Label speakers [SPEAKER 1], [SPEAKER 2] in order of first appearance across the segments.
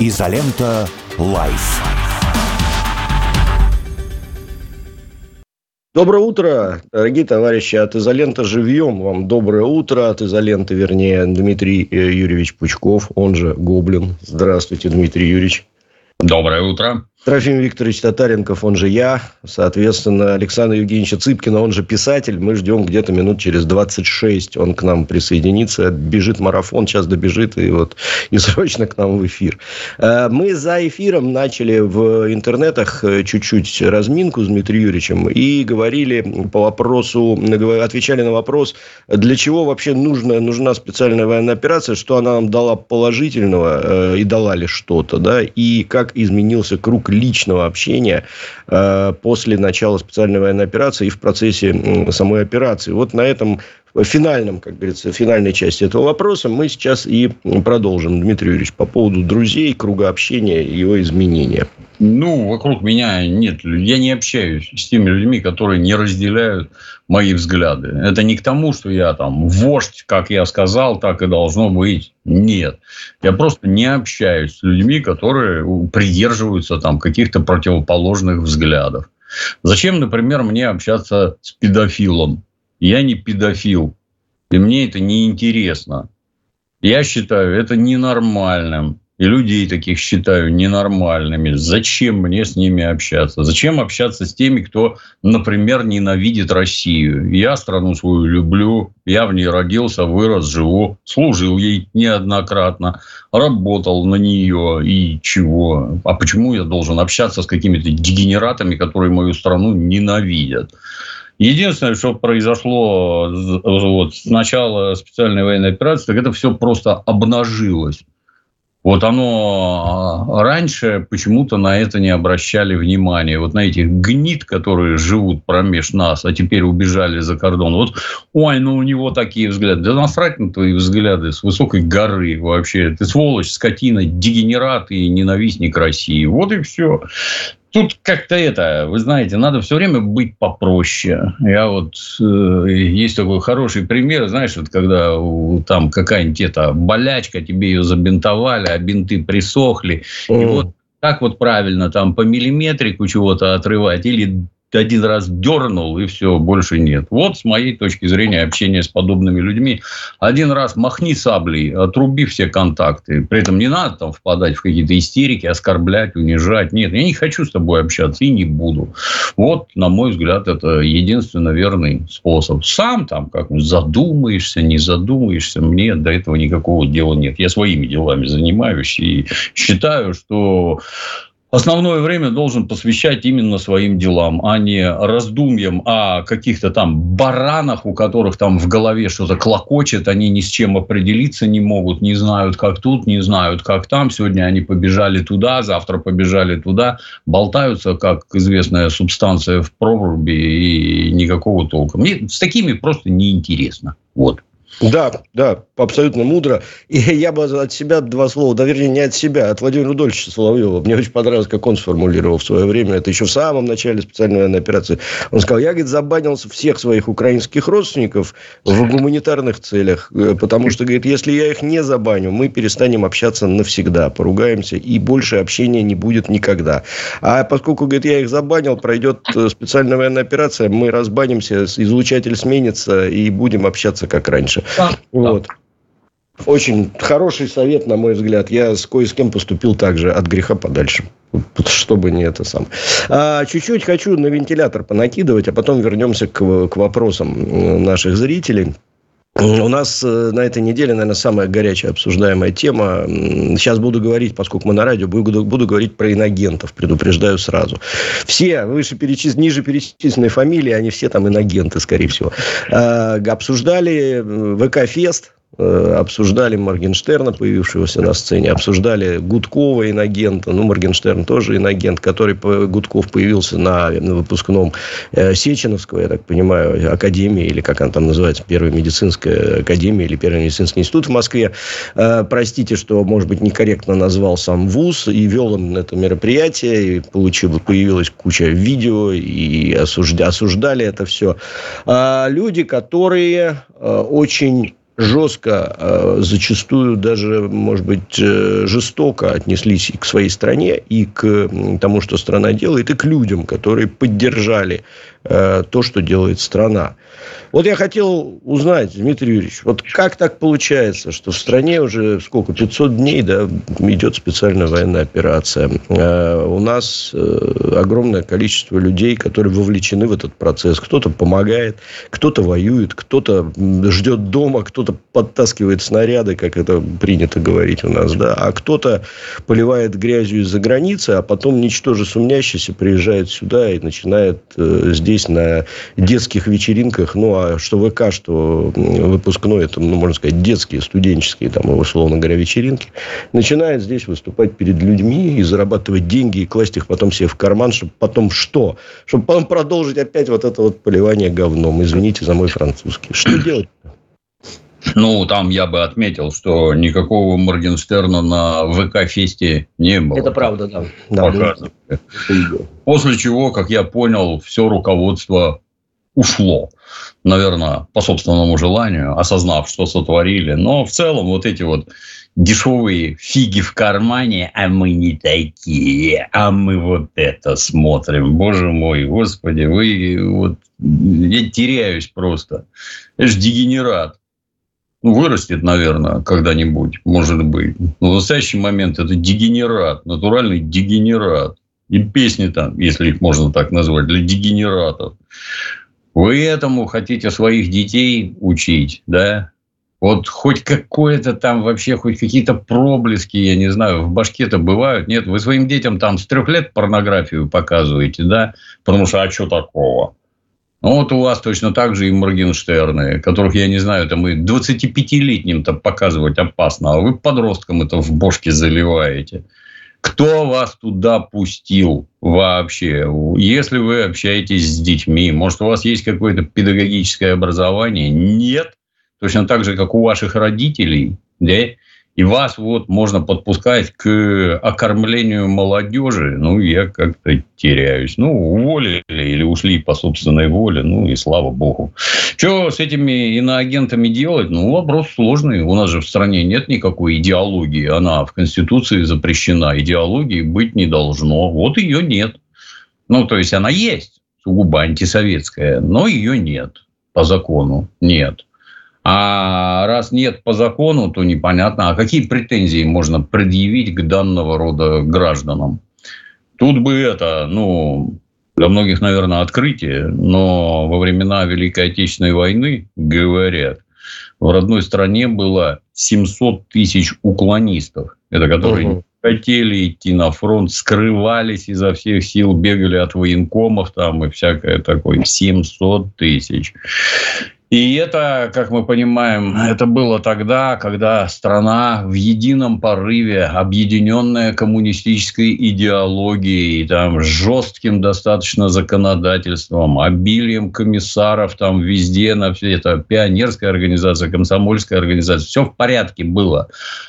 [SPEAKER 1] Изолента Live.
[SPEAKER 2] Доброе утро, дорогие товарищи от «Изоленты живьем». Вам доброе утро от «Изоленты», вернее, Дмитрий э, Юрьевич Пучков, он же Гоблин. Здравствуйте, Дмитрий Юрьевич.
[SPEAKER 3] Доброе утро.
[SPEAKER 2] Трофим Викторович Татаренков, он же я, соответственно, Александр Евгеньевич Цыпкина, он же писатель. Мы ждем где-то минут через 26. Он к нам присоединится, бежит марафон, сейчас добежит и вот и срочно к нам в эфир. Э, мы за эфиром начали в интернетах э, чуть-чуть разминку с Дмитрием Юрьевичем и говорили по вопросу, отвечали на вопрос, для чего вообще нужна, нужна специальная военная операция, что она нам дала положительного э, и дала ли что-то, да, и как изменился круг личного общения э, после начала специальной военной операции и в процессе самой операции. Вот на этом финальном, как говорится, финальной части этого вопроса мы сейчас и продолжим, Дмитрий Юрьевич, по поводу друзей, круга общения и его изменения.
[SPEAKER 3] Ну, вокруг меня нет, я не общаюсь с теми людьми, которые не разделяют мои взгляды. Это не к тому, что я там вождь, как я сказал, так и должно быть. Нет. Я просто не общаюсь с людьми, которые придерживаются там каких-то противоположных взглядов. Зачем, например, мне общаться с педофилом? Я не педофил. И мне это не интересно. Я считаю это ненормальным. И людей таких считаю ненормальными. Зачем мне с ними общаться? Зачем общаться с теми, кто, например, ненавидит Россию? Я страну свою люблю, я в ней родился, вырос, живу, служил ей неоднократно, работал на нее и чего? А почему я должен общаться с какими-то дегенератами, которые мою страну ненавидят? Единственное, что произошло вот, с начала специальной военной операции, так это все просто обнажилось. Вот оно а, раньше почему-то на это не обращали внимания. Вот на этих гнид, которые живут промеж нас, а теперь убежали за кордон. Вот, ой, ну у него такие взгляды. Да насрать на твои взгляды с высокой горы вообще. Ты сволочь, скотина, дегенерат и ненавистник России. Вот и все тут как-то это, вы знаете, надо все время быть попроще. Я вот э, есть такой хороший пример, знаешь, вот когда у, там какая-нибудь эта болячка, тебе ее забинтовали, а бинты присохли, mm. и вот как вот правильно там по миллиметрику чего-то отрывать или один раз дернул, и все, больше нет. Вот с моей точки зрения общение с подобными людьми. Один раз махни саблей, отруби все контакты. При этом не надо там впадать в какие-то истерики, оскорблять, унижать. Нет, я не хочу с тобой общаться и не буду. Вот, на мой взгляд, это единственно верный способ. Сам там как задумаешься, не задумаешься, мне до этого никакого дела нет. Я своими делами занимаюсь и считаю, что основное время должен посвящать именно своим делам, а не раздумьям о каких-то там баранах, у которых там в голове что-то клокочет, они ни с чем определиться не могут, не знают, как тут, не знают, как там. Сегодня они побежали туда, завтра побежали туда, болтаются, как известная субстанция в проруби, и никакого толка. Мне с такими просто неинтересно. Вот.
[SPEAKER 2] Да, да, абсолютно мудро. И я бы от себя два слова, да, вернее, не от себя, а от Владимира Рудольевича Соловьева. Мне очень понравилось, как он сформулировал в свое время. Это еще в самом начале специальной военной операции. Он сказал, я, говорит, забанил всех своих украинских родственников в гуманитарных целях. Э, потому что, говорит, если я их не забаню, мы перестанем общаться навсегда, поругаемся, и больше общения не будет никогда. А поскольку, говорит, я их забанил, пройдет э, специальная военная операция, мы разбанимся, излучатель сменится, и будем общаться как раньше. Да, вот. Очень хороший совет, на мой взгляд. Я с кое с кем поступил также от греха подальше. Чтобы не это сам. А, чуть-чуть хочу на вентилятор понакидывать, а потом вернемся к, к вопросам наших зрителей. У нас э, на этой неделе, наверное, самая горячая обсуждаемая тема. Сейчас буду говорить, поскольку мы на радио, буду, буду говорить про иногентов, предупреждаю сразу. Все выше перечис... ниже перечисленные фамилии, они все там иногенты, скорее всего. А, обсуждали ВК-фест, Э, обсуждали Моргенштерна, появившегося на сцене, обсуждали Гудкова, иногента, ну, Моргенштерн тоже иногент, который, Гудков появился на, на выпускном э, Сеченовского, я так понимаю, академии, или как она там называется, Первая медицинская академия, или Первый медицинский институт в Москве. Э, простите, что, может быть, некорректно назвал сам ВУЗ, и вел он это мероприятие, и получил, появилась куча видео, и осуждали, осуждали это все. А люди, которые очень жестко, э, зачастую даже, может быть, э, жестоко отнеслись и к своей стране, и к тому, что страна делает, и к людям, которые поддержали э, то, что делает страна. Вот я хотел узнать, Дмитрий Юрьевич, вот как так получается, что в стране уже сколько, 500 дней, да, идет специальная военная операция. У нас огромное количество людей, которые вовлечены в этот процесс. Кто-то помогает, кто-то воюет, кто-то ждет дома, кто кто-то подтаскивает снаряды, как это принято говорить у нас, да, а кто-то поливает грязью из-за границы, а потом, ничтоже сумнящийся, приезжает сюда и начинает э, здесь на детских вечеринках, ну, а что ВК, что выпускной, это, ну, можно сказать, детские, студенческие, там, условно говоря, вечеринки, начинает здесь выступать перед людьми и зарабатывать деньги, и класть их потом себе в карман, чтобы потом что? Чтобы потом продолжить опять вот это вот поливание говном. Извините за мой французский. Что делать?
[SPEAKER 3] Ну, там я бы отметил, что никакого Моргенштерна на ВК-фесте не было.
[SPEAKER 2] Это правда, да.
[SPEAKER 3] да После чего, как я понял, все руководство ушло. Наверное, по собственному желанию, осознав, что сотворили. Но в целом вот эти вот дешевые фиги в кармане, а мы не такие, а мы вот это смотрим. Боже мой, господи, вы вот... Я теряюсь просто. Это же дегенерат. Ну, вырастет, наверное, когда-нибудь, может быть. Но в настоящий момент это дегенерат, натуральный дегенерат. И песни там, если их можно так назвать, для дегенератов. Вы этому хотите своих детей учить, да? Вот хоть какое-то там вообще, хоть какие-то проблески, я не знаю, в башке-то бывают. Нет, вы своим детям там с трех лет порнографию показываете, да? Потому что, а что такого? Ну, вот у вас точно так же и Моргенштерны, которых, я не знаю, там и 25-летним-то показывать опасно, а вы подросткам это в бошке заливаете. Кто вас туда пустил вообще? Если вы общаетесь с детьми, может, у вас есть какое-то педагогическое образование? Нет. Точно так же, как у ваших родителей, да? И вас вот можно подпускать к окормлению молодежи, ну, я как-то теряюсь. Ну, уволили или ушли по собственной воле, ну, и слава богу. Что с этими иноагентами делать? Ну, вопрос сложный. У нас же в стране нет никакой идеологии. Она в Конституции запрещена. Идеологии быть не должно. Вот ее нет. Ну, то есть, она есть, сугубо антисоветская, но ее нет по закону. Нет. А раз нет по закону, то непонятно, а какие претензии можно предъявить к данного рода гражданам. Тут бы это, ну, для многих, наверное, открытие, но во времена Великой Отечественной войны, говорят, в родной стране было 700 тысяч уклонистов. Это которые угу. хотели идти на фронт, скрывались изо всех сил, бегали от военкомов там и всякое такое. 700 тысяч. И это, как мы понимаем, это было тогда, когда страна в едином порыве, объединенная коммунистической идеологией, там, жестким достаточно законодательством, обилием комиссаров там везде, на все это пионерская организация, комсомольская организация, все в порядке было.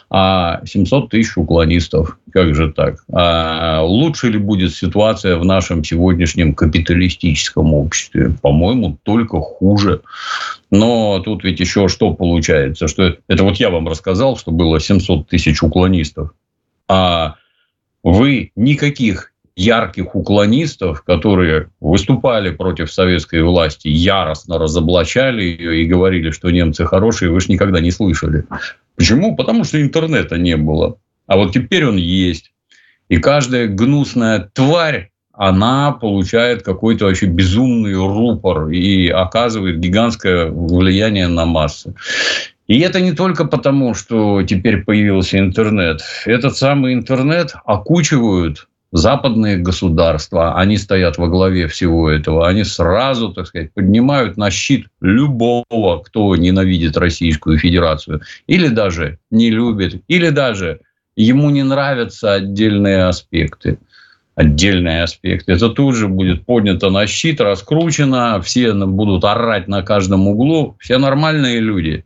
[SPEAKER 3] А 700 тысяч уклонистов, как же так? А лучше ли будет ситуация в нашем сегодняшнем капиталистическом обществе? По-моему, только хуже. Но тут ведь еще что получается, что это вот я вам рассказал, что было 700 тысяч уклонистов, а вы никаких ярких уклонистов, которые выступали против советской власти, яростно разоблачали ее и говорили, что немцы хорошие, вы же никогда не слышали. Почему? Потому что интернета не было. А вот теперь он есть. И каждая гнусная тварь она получает какой-то вообще безумный рупор и оказывает гигантское влияние на массы. И это не только потому, что теперь появился интернет. Этот самый интернет окучивают западные государства, они стоят во главе всего этого, они сразу, так сказать, поднимают на щит любого, кто ненавидит Российскую Федерацию, или даже не любит, или даже ему не нравятся отдельные аспекты отдельный аспект. Это тут же будет поднято на щит, раскручено, все будут орать на каждом углу. Все нормальные люди,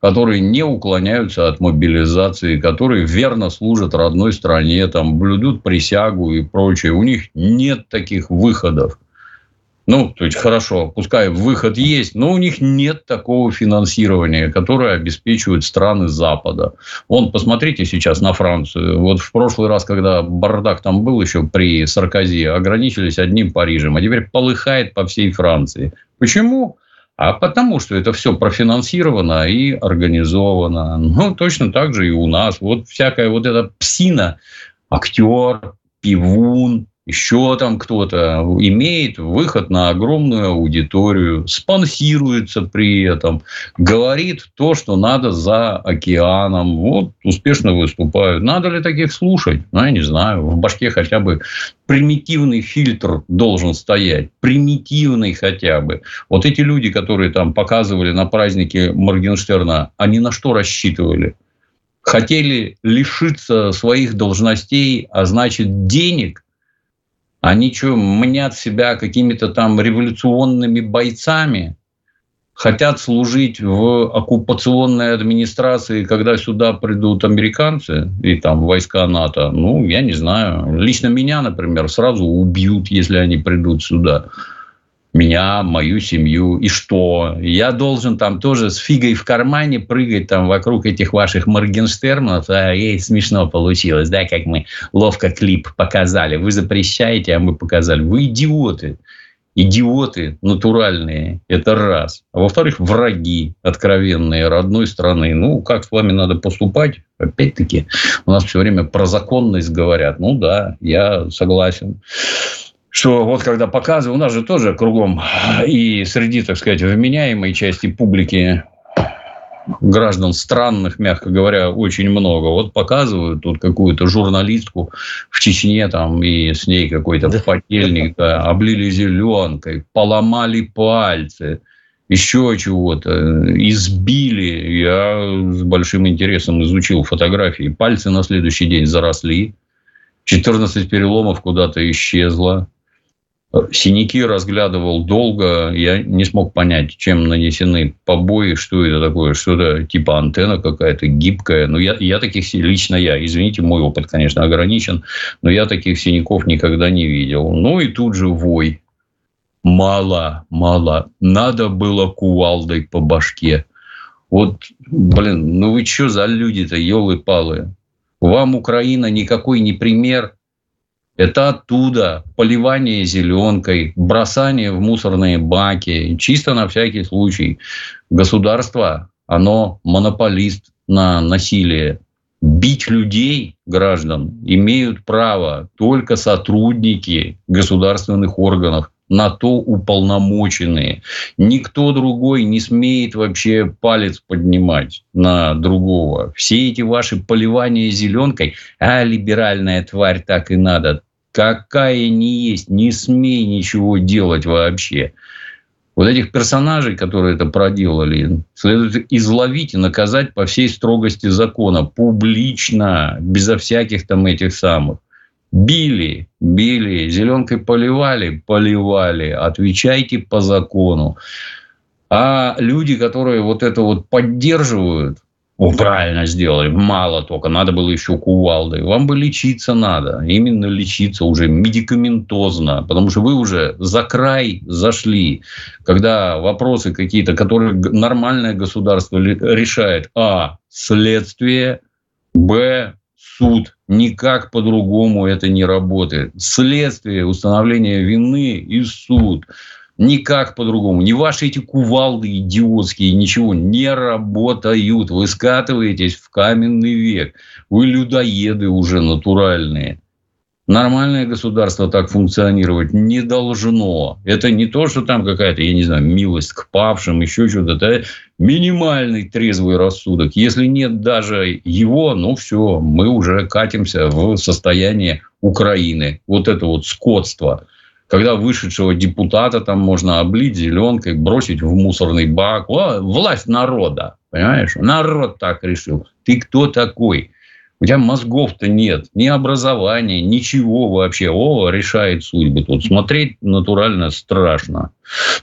[SPEAKER 3] которые не уклоняются от мобилизации, которые верно служат родной стране, там, блюдут присягу и прочее. У них нет таких выходов. Ну, то есть, хорошо, пускай выход есть, но у них нет такого финансирования, которое обеспечивают страны Запада. Вон, посмотрите сейчас на Францию. Вот в прошлый раз, когда бардак там был еще при Саркози, ограничились одним Парижем, а теперь полыхает по всей Франции. Почему? А потому что это все профинансировано и организовано. Ну, точно так же и у нас. Вот всякая вот эта псина, актер, пивун, еще там кто-то имеет выход на огромную аудиторию, спонсируется при этом, говорит то, что надо за океаном, вот успешно выступают. Надо ли таких слушать? Ну, я не знаю. В башке хотя бы примитивный фильтр должен стоять. Примитивный хотя бы. Вот эти люди, которые там показывали на празднике Моргенштерна, они на что рассчитывали? Хотели лишиться своих должностей, а значит денег, они что, мнят себя какими-то там революционными бойцами? Хотят служить в оккупационной администрации, когда сюда придут американцы и там войска НАТО? Ну, я не знаю. Лично меня, например, сразу убьют, если они придут сюда меня, мою семью. И что? Я должен там тоже с фигой в кармане прыгать там вокруг этих ваших Моргенштернов. А ей смешно получилось, да, как мы ловко клип показали. Вы запрещаете, а мы показали. Вы идиоты. Идиоты натуральные. Это раз. А во-вторых, враги откровенные родной страны. Ну, как с вами надо поступать? Опять-таки, у нас все время про законность говорят. Ну да, я согласен что вот когда показывают, у нас же тоже кругом и среди, так сказать, вменяемой части публики граждан странных, мягко говоря, очень много. Вот показывают тут какую-то журналистку в Чечне, там, и с ней какой-то да. потельник, да, облили зеленкой, поломали пальцы, еще чего-то, избили. Я с большим интересом изучил фотографии. Пальцы на следующий день заросли. 14 переломов куда-то исчезло. Синяки разглядывал долго, я не смог понять, чем нанесены побои, что это такое, что-то типа антенна какая-то гибкая. Но я, я таких, лично я, извините, мой опыт, конечно, ограничен, но я таких синяков никогда не видел. Ну и тут же вой. Мало, мало. Надо было кувалдой по башке. Вот, блин, ну вы что за люди-то, елы-палы? Вам Украина никакой не пример – это оттуда поливание зеленкой, бросание в мусорные баки, чисто на всякий случай. Государство, оно монополист на насилие. Бить людей, граждан, имеют право только сотрудники государственных органов на то уполномоченные. Никто другой не смеет вообще палец поднимать на другого. Все эти ваши поливания зеленкой, а либеральная тварь так и надо. Какая не есть, не смей ничего делать вообще. Вот этих персонажей, которые это проделали, следует изловить и наказать по всей строгости закона, публично, безо всяких там этих самых. Били, били, зеленкой поливали, поливали, отвечайте по закону. А люди, которые вот это вот поддерживают, о, правильно сделали, мало только, надо было еще кувалдой. Вам бы лечиться надо, именно лечиться уже медикаментозно, потому что вы уже за край зашли, когда вопросы какие-то, которые нормальное государство решает, а, следствие, б, суд. Никак по-другому это не работает. Следствие, установление вины и суд. Никак по-другому. Не ваши эти кувалды идиотские ничего не работают. Вы скатываетесь в каменный век. Вы людоеды уже натуральные. Нормальное государство так функционировать не должно. Это не то, что там какая-то, я не знаю, милость к павшим, еще что-то. Это минимальный трезвый рассудок. Если нет даже его, ну все, мы уже катимся в состояние Украины. Вот это вот скотство. Когда вышедшего депутата там можно облить зеленкой, бросить в мусорный бак. О, власть народа, понимаешь? Народ так решил. Ты кто такой? У тебя мозгов-то нет, ни образования, ничего вообще. О, решает судьбы тут. Смотреть натурально страшно.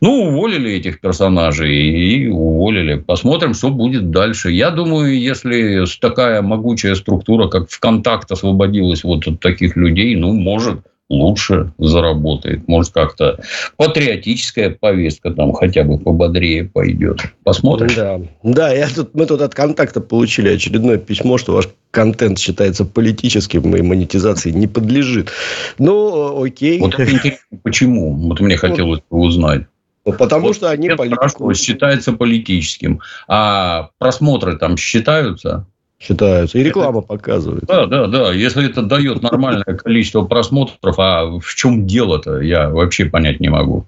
[SPEAKER 3] Ну, уволили этих персонажей и уволили. Посмотрим, что будет дальше. Я думаю, если такая могучая структура, как ВКонтакт, освободилась вот от таких людей, ну, может, лучше заработает. Может, как-то патриотическая повестка там хотя бы пободрее пойдет. Посмотрим.
[SPEAKER 2] Да, да я тут, мы тут от контакта получили очередное письмо, что ваш контент считается политическим и монетизации не подлежит. Ну, окей.
[SPEAKER 3] Вот это интересно, почему? Вот мне хотелось бы узнать.
[SPEAKER 2] Ну, потому вот что они
[SPEAKER 3] политику... считается политическим. А просмотры там считаются?
[SPEAKER 2] Считаются. И реклама показывает.
[SPEAKER 3] Да, да, да. Если это дает нормальное количество просмотров, а в чем дело-то, я вообще понять не могу.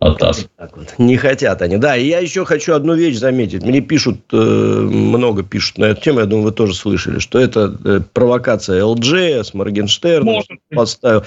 [SPEAKER 2] Атас. Вот. Не хотят они. Да, и я еще хочу одну вещь заметить. Мне пишут, э, много пишут на эту тему, я думаю, вы тоже слышали, что это э, провокация ЛДЖ с Моргенштерном подставил.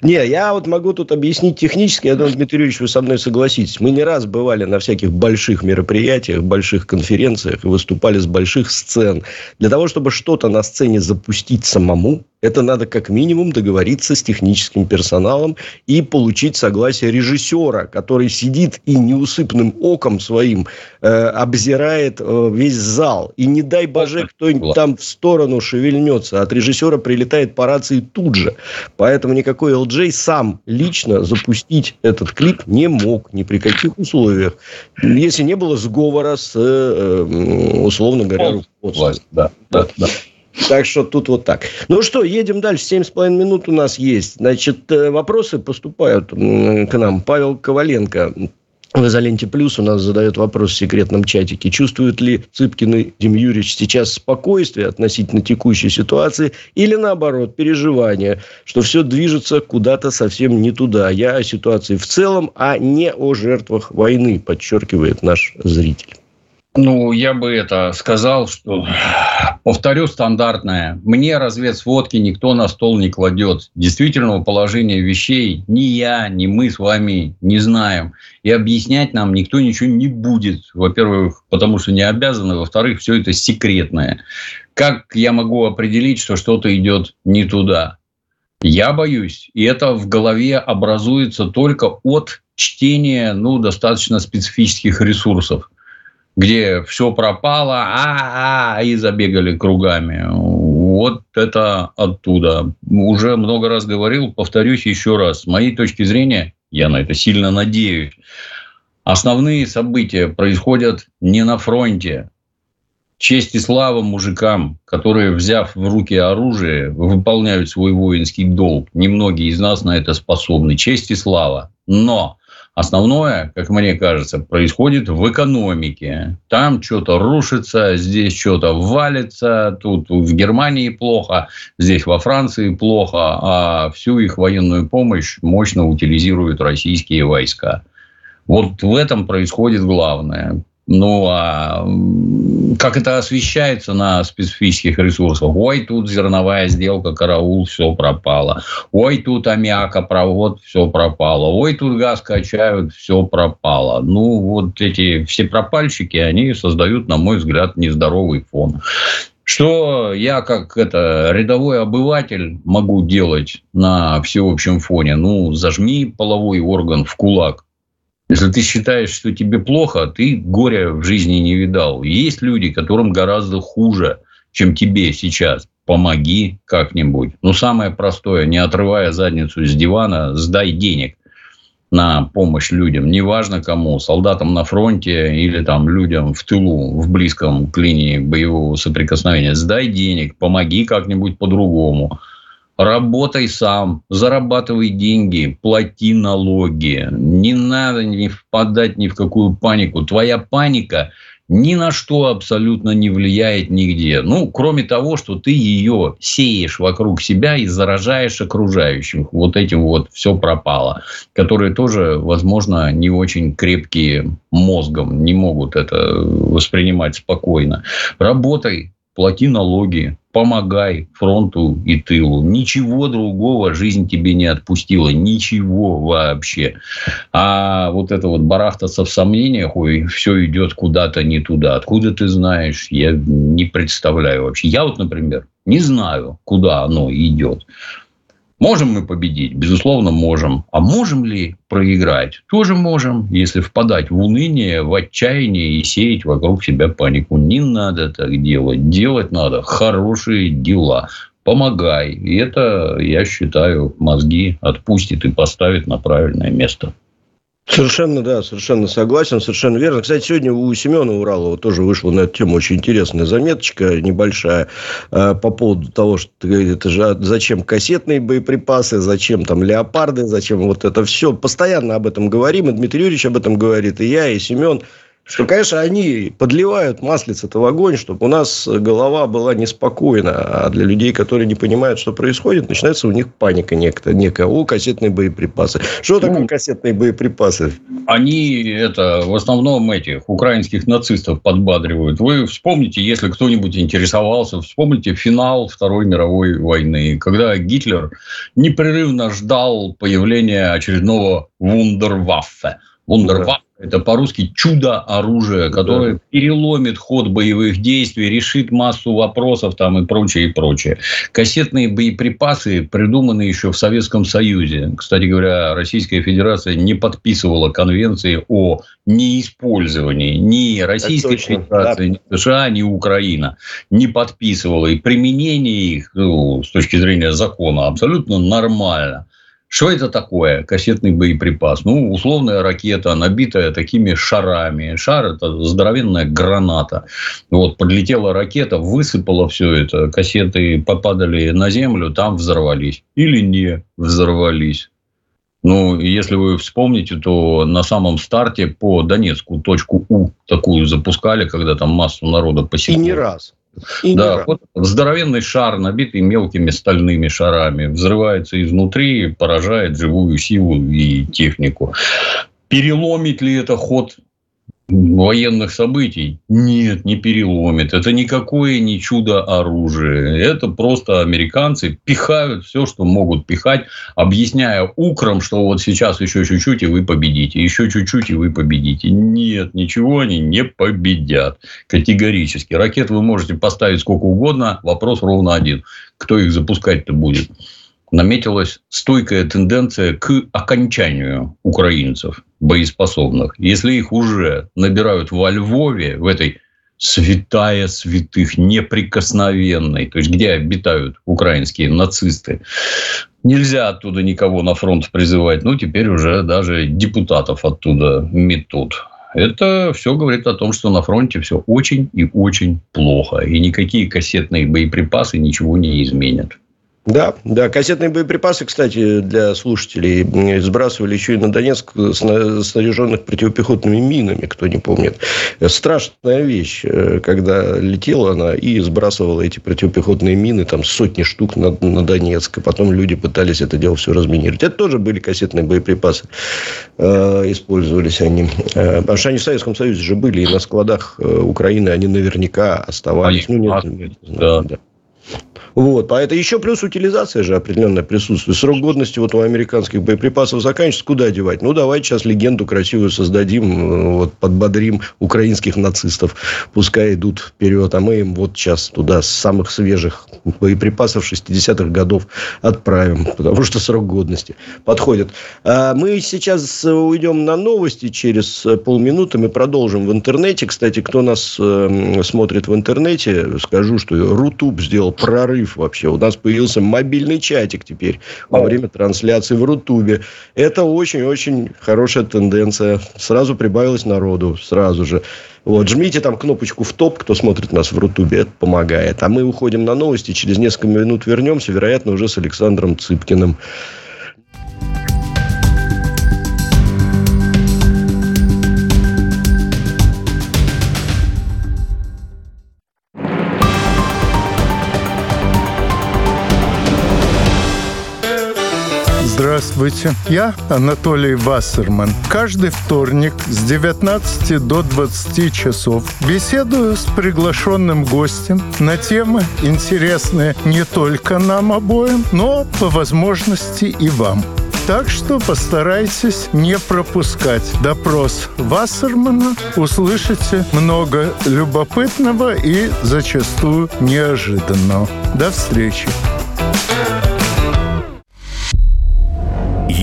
[SPEAKER 2] Не, я вот могу тут объяснить технически, я думаю, Дмитрий Юрьевич, вы со мной согласитесь. Мы не раз бывали на всяких больших мероприятиях, больших конференциях и выступали с больших сцен. Для того, чтобы что-то на сцене запустить самому, это надо как минимум договориться с техническим персоналом и получить согласие режиссера, который сидит и неусыпным оком своим э, обзирает э, весь зал. И не дай боже, кто-нибудь там в сторону шевельнется. От режиссера прилетает по рации тут же. Поэтому никакой LJ сам лично запустить этот клип не мог ни при каких условиях. Если не было сговора с, э, условно говоря, руководством. Да, да, да. Так что тут вот так. Ну что, едем дальше. Семь с половиной минут у нас есть. Значит, э, вопросы поступают к нам. Павел Коваленко в «Изоленте плюс» у нас задает вопрос в секретном чатике. Чувствует ли Цыпкин и Дим Юрьевич сейчас спокойствие относительно текущей ситуации или, наоборот, переживание, что все движется куда-то совсем не туда? Я о ситуации в целом, а не о жертвах войны, подчеркивает наш зритель.
[SPEAKER 3] Ну, я бы это сказал, что, повторю, стандартное. Мне разведсводки никто на стол не кладет. Действительного положения вещей ни я, ни мы с вами не знаем. И объяснять нам никто ничего не будет. Во-первых, потому что не обязаны. Во-вторых, все это секретное. Как я могу определить, что что-то идет не туда? Я боюсь. И это в голове образуется только от чтения ну, достаточно специфических ресурсов где все пропало, а, -а, -а и забегали кругами. Вот это оттуда. Уже много раз говорил, повторюсь еще раз. С моей точки зрения, я на это сильно надеюсь, основные события происходят не на фронте. Честь и слава мужикам, которые, взяв в руки оружие, выполняют свой воинский долг. Немногие из нас на это способны. Честь и слава. Но Основное, как мне кажется, происходит в экономике. Там что-то рушится, здесь что-то валится, тут в Германии плохо, здесь во Франции плохо, а всю их военную помощь мощно утилизируют российские войска. Вот в этом происходит главное. Ну, а как это освещается на специфических ресурсах? Ой, тут зерновая сделка, караул, все пропало. Ой, тут аммиакопровод, все пропало. Ой, тут газ качают, все пропало. Ну, вот эти все пропальщики, они создают, на мой взгляд, нездоровый фон. Что я, как это, рядовой обыватель, могу делать на всеобщем фоне? Ну, зажми половой орган в кулак если ты считаешь, что тебе плохо, ты горя в жизни не видал. Есть люди, которым гораздо хуже, чем тебе сейчас. Помоги как-нибудь. Ну, самое простое, не отрывая задницу с дивана, сдай денег на помощь людям. Неважно кому, солдатам на фронте или там людям в тылу, в близком к линии боевого соприкосновения. Сдай денег, помоги как-нибудь по-другому. Работай сам, зарабатывай деньги, плати налоги. Не надо не впадать ни в какую панику. Твоя паника ни на что абсолютно не влияет нигде. Ну, кроме того, что ты ее сеешь вокруг себя и заражаешь окружающих. Вот этим вот все пропало. Которые тоже, возможно, не очень крепкие мозгом, не могут это воспринимать спокойно. Работай, плати налоги, помогай фронту и тылу. Ничего другого жизнь тебе не отпустила. Ничего вообще. А вот это вот барахтаться в сомнениях, ой, все идет куда-то не туда. Откуда ты знаешь? Я не представляю вообще. Я вот, например, не знаю, куда оно идет. Можем мы победить? Безусловно, можем. А можем ли проиграть? Тоже можем, если впадать в уныние, в отчаяние и сеять вокруг себя панику. Не надо так делать. Делать надо хорошие дела. помогай. И это, я считаю, мозги отпустит и поставит на правильное место.
[SPEAKER 2] Совершенно, да, совершенно согласен, совершенно верно. Кстати, сегодня у Семена Уралова тоже вышла на эту тему очень интересная заметочка, небольшая, э, по поводу того, что это же а зачем кассетные боеприпасы, зачем там леопарды, зачем вот это все. Постоянно об этом говорим, и Дмитрий Юрьевич об этом говорит, и я, и Семен что, конечно, они подливают маслица-то в огонь, чтобы у нас голова была неспокойна. А для людей, которые не понимают, что происходит, начинается у них паника некая. некая. О, кассетные боеприпасы. Что такое ну, кассетные боеприпасы?
[SPEAKER 3] Они это в основном этих украинских нацистов подбадривают. Вы вспомните, если кто-нибудь интересовался, вспомните финал Второй мировой войны, когда Гитлер непрерывно ждал появления очередного вундерваффе. Вундерваффе это по-русски чудо-оружие, которое да. переломит ход боевых действий, решит массу вопросов там и прочее, и прочее. Кассетные боеприпасы придуманы еще в Советском Союзе. Кстати говоря, Российская Федерация не подписывала конвенции о неиспользовании ни Российской Федерации, да. ни США, ни Украина. Не подписывала. И применение их ну, с точки зрения закона абсолютно нормально. Что это такое кассетный боеприпас? Ну, условная ракета, набитая такими шарами. Шар – это здоровенная граната. Вот, подлетела ракета, высыпала все это, кассеты попадали на землю, там взорвались. Или не взорвались. Ну, если вы вспомните, то на самом старте по Донецку точку У такую запускали, когда там массу народа посетили.
[SPEAKER 2] И не раз.
[SPEAKER 3] И да, вот здоровенный шар, набитый мелкими стальными шарами, взрывается изнутри, поражает живую силу и технику. Переломит ли это ход военных событий? Нет, не переломит. Это никакое не чудо-оружие. Это просто американцы пихают все, что могут пихать, объясняя украм, что вот сейчас еще чуть-чуть, и вы победите. Еще чуть-чуть, и вы победите. Нет, ничего они не победят. Категорически. Ракет вы можете поставить сколько угодно. Вопрос ровно один. Кто их запускать-то будет? Наметилась стойкая тенденция к окончанию украинцев боеспособных. Если их уже набирают во Львове, в этой святая святых, неприкосновенной, то есть где обитают украинские нацисты, нельзя оттуда никого на фронт призывать. Ну, теперь уже даже депутатов оттуда метут. Это все говорит о том, что на фронте все очень и очень плохо. И никакие кассетные боеприпасы ничего не изменят.
[SPEAKER 2] Да, да, кассетные боеприпасы, кстати, для слушателей сбрасывали еще и на Донецк снаряженных противопехотными минами, кто не помнит. Страшная вещь, э, когда летела она и сбрасывала эти противопехотные мины, там сотни штук на, на Донецк, и потом люди пытались это дело все разминировать. Это тоже были кассетные боеприпасы, э, использовались они. Э, потому что они в Советском Союзе же были, и на складах э, Украины они наверняка оставались.
[SPEAKER 3] Они, ну, нет, нет, да. да.
[SPEAKER 2] Вот. А это еще плюс утилизация же определенная присутствует. Срок годности вот у американских боеприпасов заканчивается. Куда девать? Ну, давайте сейчас легенду красивую создадим, э, вот, подбодрим украинских нацистов. Пускай идут вперед. А мы им вот сейчас туда с самых свежих боеприпасов 60-х годов отправим. Потому что срок годности подходит. А мы сейчас уйдем на новости. Через полминуты мы продолжим в интернете. Кстати, кто нас э, смотрит в интернете, скажу, что Рутуб сделал прорыв вообще. У нас появился мобильный чатик теперь во время трансляции в Рутубе. Это очень-очень хорошая тенденция. Сразу прибавилось народу, сразу же. Вот, жмите там кнопочку в топ, кто смотрит нас в Рутубе, это помогает. А мы уходим на новости, через несколько минут вернемся, вероятно, уже с Александром Цыпкиным.
[SPEAKER 4] Здравствуйте, я Анатолий Вассерман. Каждый вторник с 19 до 20 часов беседую с приглашенным гостем на темы, интересные не только нам обоим, но по возможности и вам. Так что постарайтесь не пропускать допрос Вассермана. Услышите много любопытного и зачастую неожиданного. До встречи!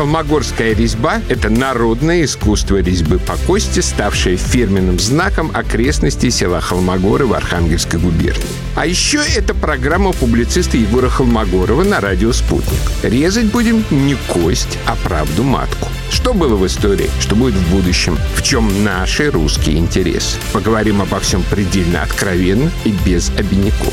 [SPEAKER 5] Холмогорская резьба – это народное искусство резьбы по кости, ставшее фирменным знаком окрестностей села Холмогоры в Архангельской губернии. А еще это программа публициста Егора Холмогорова на радио «Спутник». Резать будем не кость, а правду матку. Что было в истории, что будет в будущем, в чем наши русские интересы. Поговорим обо всем предельно откровенно и без обиняков.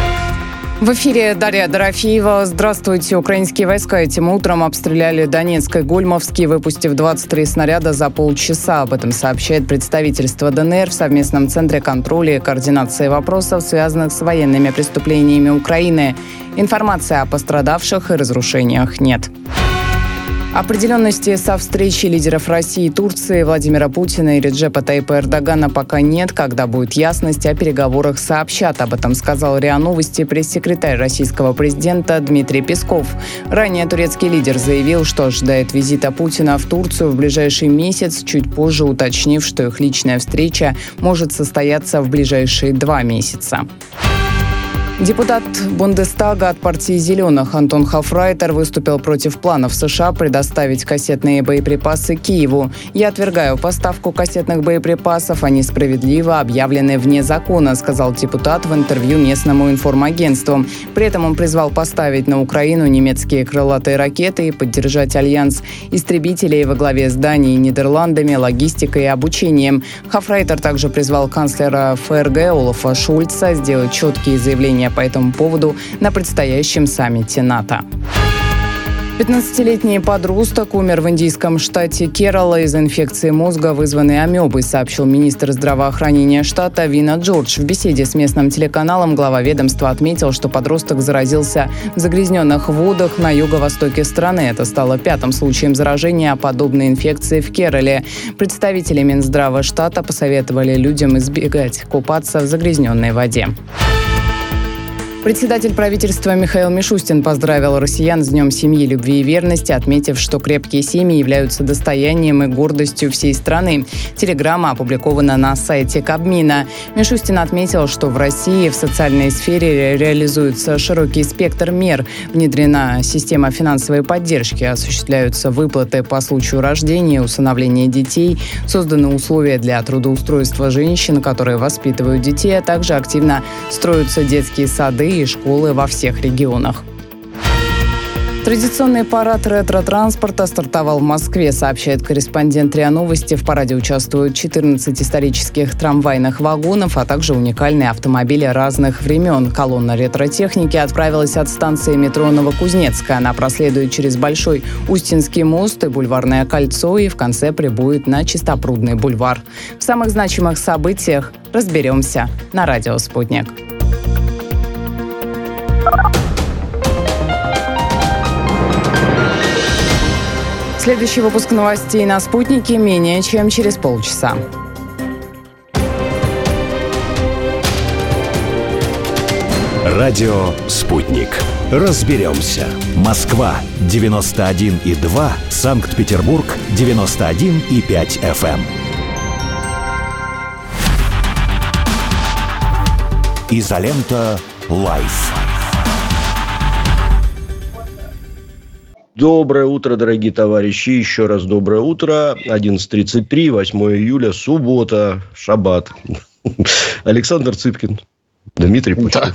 [SPEAKER 6] В эфире Дарья Дорофеева. Здравствуйте. Украинские войска этим утром обстреляли Донецк и Гольмовский, выпустив 23 снаряда за полчаса. Об этом сообщает представительство ДНР в совместном центре контроля и координации вопросов, связанных с военными преступлениями Украины. Информации о пострадавших и разрушениях нет. Определенности со встречи лидеров России и Турции Владимира Путина и Реджепа Тайпа Эрдогана пока нет. Когда будет ясность о переговорах, сообщат. Об этом сказал РИА Новости пресс-секретарь российского президента Дмитрий Песков. Ранее турецкий лидер заявил, что ожидает визита Путина в Турцию в ближайший месяц, чуть позже уточнив, что их личная встреча может состояться в ближайшие два месяца. Депутат Бундестага от партии «Зеленых» Антон Хафрайтер выступил против планов США предоставить кассетные боеприпасы Киеву. «Я отвергаю поставку кассетных боеприпасов. Они справедливо объявлены вне закона», сказал депутат в интервью местному информагентству. При этом он призвал поставить на Украину немецкие крылатые ракеты и поддержать альянс истребителей во главе с Данией Нидерландами, логистикой и обучением. Хафрайтер также призвал канцлера ФРГ Олафа Шульца сделать четкие заявления по этому поводу на предстоящем саммите НАТО. 15-летний подросток умер в индийском штате Керала из инфекции мозга, вызванной амебой, сообщил министр здравоохранения штата Вина Джордж. В беседе с местным телеканалом глава ведомства отметил, что подросток заразился в загрязненных водах на юго-востоке страны. Это стало пятым случаем заражения подобной инфекции в Керале. Представители Минздрава штата посоветовали людям избегать купаться в загрязненной воде. Председатель правительства Михаил Мишустин поздравил россиян с Днем семьи, любви и верности, отметив, что крепкие семьи являются достоянием и гордостью всей страны. Телеграмма опубликована на сайте Кабмина. Мишустин отметил, что в России в социальной сфере реализуется широкий спектр мер. Внедрена система финансовой поддержки, осуществляются выплаты по случаю рождения, усыновления детей, созданы условия для трудоустройства женщин, которые воспитывают детей, а также активно строятся детские сады и школы во всех регионах. Традиционный парад ретро-транспорта стартовал в Москве, сообщает корреспондент РИА Новости. В параде участвуют 14 исторических трамвайных вагонов, а также уникальные автомобили разных времен. Колонна ретро-техники отправилась от станции метро Новокузнецкая. Она проследует через Большой Устинский мост и Бульварное кольцо и в конце прибудет на Чистопрудный бульвар. В самых значимых событиях разберемся на радио «Спутник». Следующий выпуск новостей на «Спутнике» менее чем через полчаса.
[SPEAKER 1] Радио «Спутник». Разберемся. Москва, 91,2. Санкт-Петербург, 91,5 FM. Изолента «Live».
[SPEAKER 2] Доброе утро, дорогие товарищи. Еще раз доброе утро. 11.33, 8 июля, суббота, шаббат. Александр Цыпкин, Дмитрий Пучков,
[SPEAKER 7] да.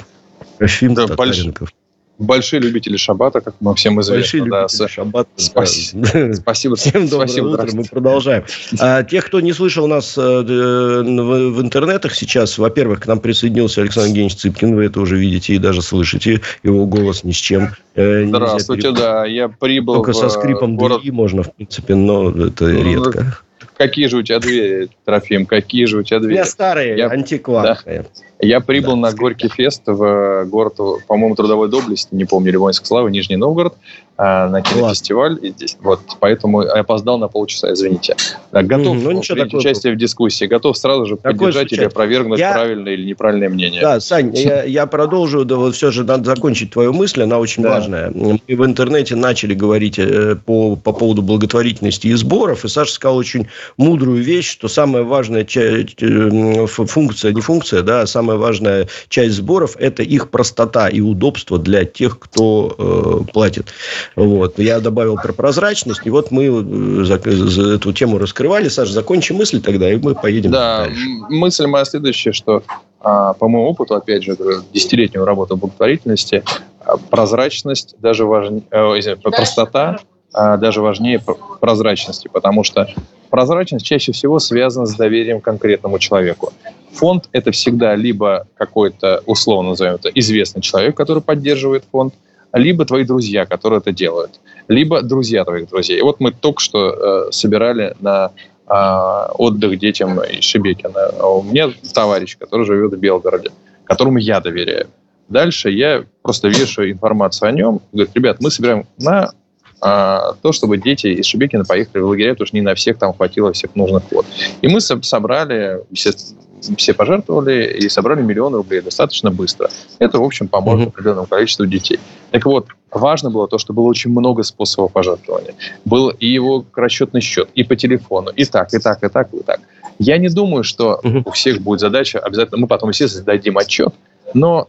[SPEAKER 2] Рафим
[SPEAKER 7] да,
[SPEAKER 2] Татаренков.
[SPEAKER 7] Большие любители шаббата, как мы всем известно.
[SPEAKER 2] Большие
[SPEAKER 7] да,
[SPEAKER 2] любители шаббата.
[SPEAKER 7] Спасибо.
[SPEAKER 2] Да.
[SPEAKER 7] Спасибо.
[SPEAKER 2] Всем доброе
[SPEAKER 7] Спасибо,
[SPEAKER 2] утро, мы продолжаем. А, тех, кто не слышал нас э, в, в интернетах сейчас, во-первых, к нам присоединился Александр Евгеньевич Цыпкин, вы это уже видите и даже слышите, его голос ни с чем.
[SPEAKER 7] Э, Здравствуйте, да, я прибыл
[SPEAKER 2] Только со скрипом город... двери можно, в принципе, но это ну, редко.
[SPEAKER 7] Какие же у тебя двери, Трофим, какие же у тебя двери?
[SPEAKER 2] Я старые, я... антикварные.
[SPEAKER 7] Да. Я прибыл да, на Горький фест в город, по-моему, Трудовой доблести, не помню, Ливонской славы, Нижний Новгород, а, на кинофестиваль. И здесь, вот, поэтому я опоздал на полчаса, извините. Готов ну, принять участие в дискуссии, готов сразу же такой поддержать или опровергнуть я... правильное или неправильное мнение.
[SPEAKER 2] Да, Сань, я, я продолжу, да, вот все же надо закончить твою мысль, она очень да. важная. Мы в интернете начали говорить э, по, по поводу благотворительности и сборов, и Саша сказал очень мудрую вещь, что самая важная часть, э, функция, не функция, да, а самая самая важная часть сборов – это их простота и удобство для тех, кто э, платит. Вот. Я добавил про прозрачность, и вот мы э, за, за эту тему раскрывали. Саша, закончи мысль тогда, и мы поедем
[SPEAKER 7] да, дальше. мысль моя следующая, что а, по моему опыту, опять же, десятилетнюю работу в благотворительности, а, прозрачность даже важнее, э, простота а, даже важнее прозрачности, потому что прозрачность чаще всего связана с доверием конкретному человеку. Фонд – это всегда либо какой-то, условно назовем это, известный человек, который поддерживает фонд, либо твои друзья, которые это делают, либо друзья твоих друзей. И вот мы только что э, собирали на э, отдых детям из Шебекина. А у меня товарищ, который живет в Белгороде, которому я доверяю. Дальше я просто вешаю информацию о нем. Говорит, ребят, мы собираем на то, чтобы дети из Шебекина поехали в лагеря, потому что не на всех там хватило всех нужных квот. И мы собрали, все, все пожертвовали и собрали миллион рублей достаточно быстро. Это, в общем, поможет mm-hmm. определенному количеству детей. Так вот, важно было то, что было очень много способов пожертвования. Был и его расчетный счет, и по телефону, и так, и так, и так, и так. Я не думаю, что у всех будет задача обязательно, мы потом, естественно, дадим отчет, но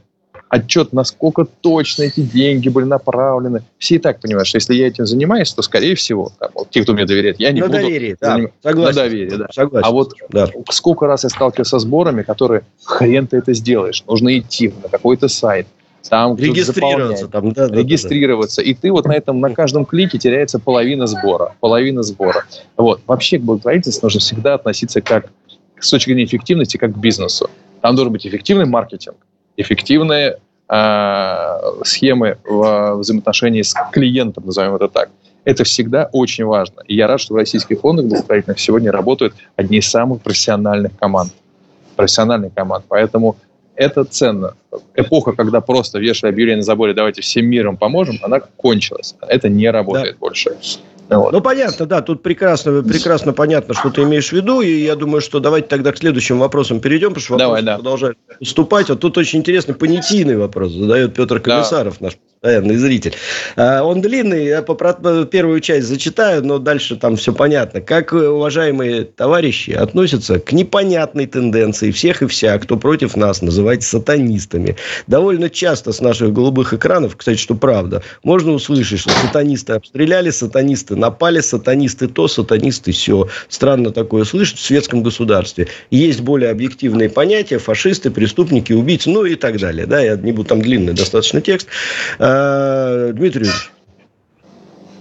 [SPEAKER 7] отчет, насколько точно эти деньги были направлены. Все и так понимают, что если я этим занимаюсь, то, скорее всего, там, вот, те, кто мне доверяет, я не
[SPEAKER 2] на
[SPEAKER 7] буду...
[SPEAKER 2] Доверие, да, заним... согласен.
[SPEAKER 7] На доверие, да. Согласен. А вот да. сколько раз я сталкивался со сборами, которые хрен ты это сделаешь. Нужно идти на какой-то сайт, там
[SPEAKER 2] регистрироваться, там,
[SPEAKER 7] да, регистрироваться. Да, да. И ты вот на этом, на каждом клике теряется половина сбора. Половина сбора. Вот. Вообще к благотворительности нужно всегда относиться как с точки зрения эффективности, как к бизнесу. Там должен быть эффективный маркетинг, эффективные э, схемы в взаимоотношении с клиентом, назовем это так. Это всегда очень важно. И я рад, что в российских фондах благотворительных сегодня работают одни из самых профессиональных команд. Профессиональных команд. Поэтому это ценно. Эпоха, когда просто вешали объявление на заборе, давайте всем миром поможем, она кончилась. Это не работает да. больше.
[SPEAKER 2] Вот. Ну, понятно, да, тут прекрасно, прекрасно понятно, что ты имеешь в виду, и я думаю, что давайте тогда к следующим вопросам перейдем, потому что Давай, да. продолжают поступать. Вот тут очень интересный понятийный вопрос задает Петр Комиссаров, да. наш постоянный зритель. А, он длинный, я первую часть зачитаю, но дальше там все понятно. Как уважаемые товарищи относятся к непонятной тенденции всех и вся, кто против нас называть сатанистами. Довольно часто с наших голубых экранов, кстати, что правда, можно услышать, что сатанисты обстреляли, сатанисты напали, сатанисты то, сатанисты все. Странно такое слышать в светском государстве. Есть более объективные понятия, фашисты, преступники, убийцы, ну и так далее. Да, я не буду там длинный достаточно текст. А, Дмитрий Юрьевич.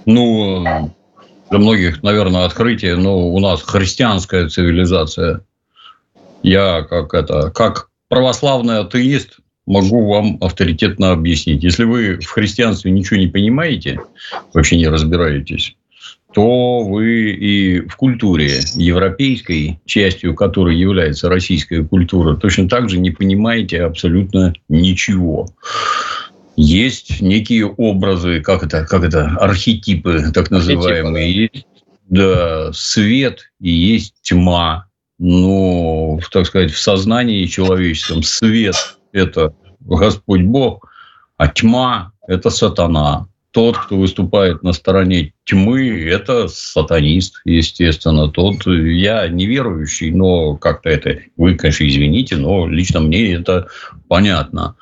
[SPEAKER 3] Ну, для многих, наверное, открытие, но у нас христианская цивилизация. Я как это, как православный атеист, могу вам авторитетно объяснить. Если вы в христианстве ничего не понимаете, вообще не разбираетесь, то вы и в культуре европейской, частью которой является российская культура, точно так же не понимаете абсолютно ничего есть некие образы, как это, как это, архетипы так называемые. Архетипы, да. Есть да, свет и есть тьма. Ну, так сказать, в сознании человеческом свет – это Господь Бог, а тьма – это сатана. Тот, кто выступает на стороне тьмы, это сатанист, естественно. Тот, я неверующий, но как-то это, вы, конечно, извините, но лично мне это понятно.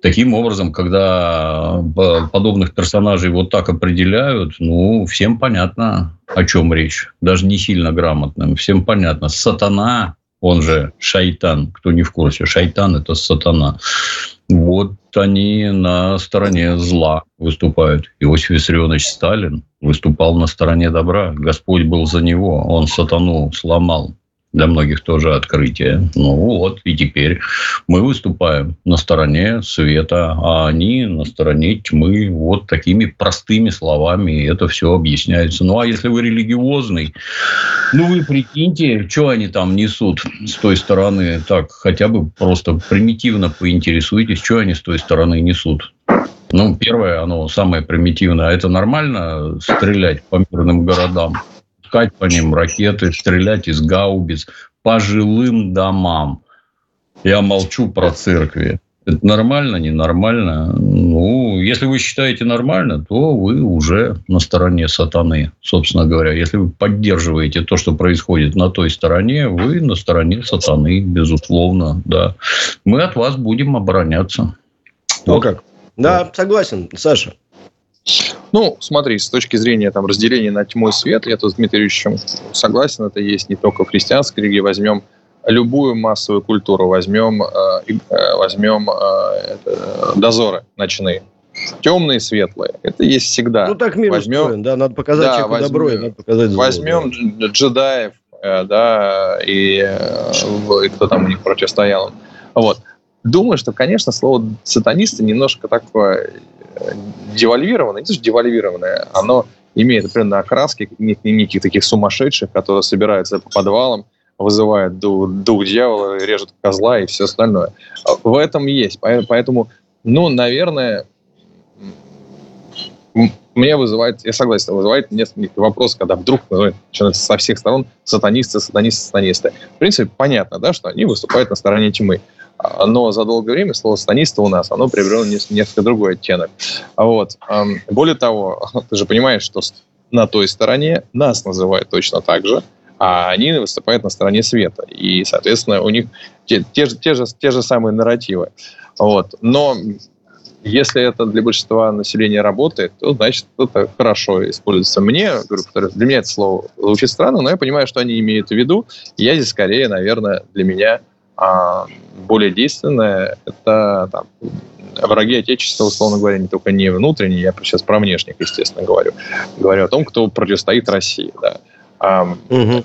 [SPEAKER 3] Таким образом, когда э, подобных персонажей вот так определяют, ну, всем понятно, о чем речь. Даже не сильно грамотным. Всем понятно. Сатана, он же шайтан, кто не в курсе, шайтан – это сатана. Вот они на стороне зла выступают. Иосиф Виссарионович Сталин выступал на стороне добра. Господь был за него. Он сатану сломал для многих тоже открытие. Ну вот, и теперь мы выступаем на стороне света, а они на стороне тьмы. Вот такими простыми словами это все объясняется. Ну, а если вы религиозный, ну, вы прикиньте, что они там несут с той стороны. Так, хотя бы просто примитивно поинтересуйтесь, что они с той стороны несут. Ну, первое, оно самое примитивное. Это нормально стрелять по мирным городам? Пускать по ним ракеты, стрелять из гаубиц по жилым домам. Я молчу про церкви. Это нормально, ненормально? Ну, если вы считаете нормально, то вы уже на стороне сатаны, собственно говоря. Если вы поддерживаете то, что происходит на той стороне, вы на стороне сатаны, безусловно, да. Мы от вас будем обороняться.
[SPEAKER 2] Ну вот. как? Да, согласен, Саша.
[SPEAKER 7] Ну, смотри, с точки зрения там, разделения на тьму и свет, я тут с Дмитрием согласен, это есть не только в христианской религии. Возьмем любую массовую культуру, возьмем, э, э, возьмем э, дозоры ночные. Темные, светлые. Это есть всегда.
[SPEAKER 2] Ну, так мир возьмем, устроен, да, надо показать да, человеку возьмем, добро, и надо показать зло.
[SPEAKER 7] Возьмем да. джедаев, да, и, и кто там у них противостоял. Вот. Думаю, что, конечно, слово сатанисты немножко такое девальвированное, не то, что девальвированное, оно имеет определенные окраски, неких таких сумасшедших, которые собираются по подвалам, вызывают дух, дьявола, режут козла и все остальное. В этом есть. Поэтому, ну, наверное, мне вызывает, я согласен, вызывает несколько вопросов, когда вдруг начинаются со всех сторон сатанисты, сатанисты, сатанисты. В принципе, понятно, да, что они выступают на стороне тьмы но за долгое время слово «станиста» у нас, оно приобрело несколько другой оттенок. Вот. Более того, ты же понимаешь, что на той стороне нас называют точно так же, а они выступают на стороне света. И, соответственно, у них те, те, же, те, же, те же самые нарративы. Вот. Но если это для большинства населения работает, то значит это хорошо используется. Мне, говорю, для меня это слово звучит странно, но я понимаю, что они имеют в виду. Я здесь скорее, наверное, для меня а более действенное – это там, враги Отечества, условно говоря, не только не внутренние, я сейчас про внешних, естественно, говорю. Говорю о том, кто противостоит России, да. А, угу.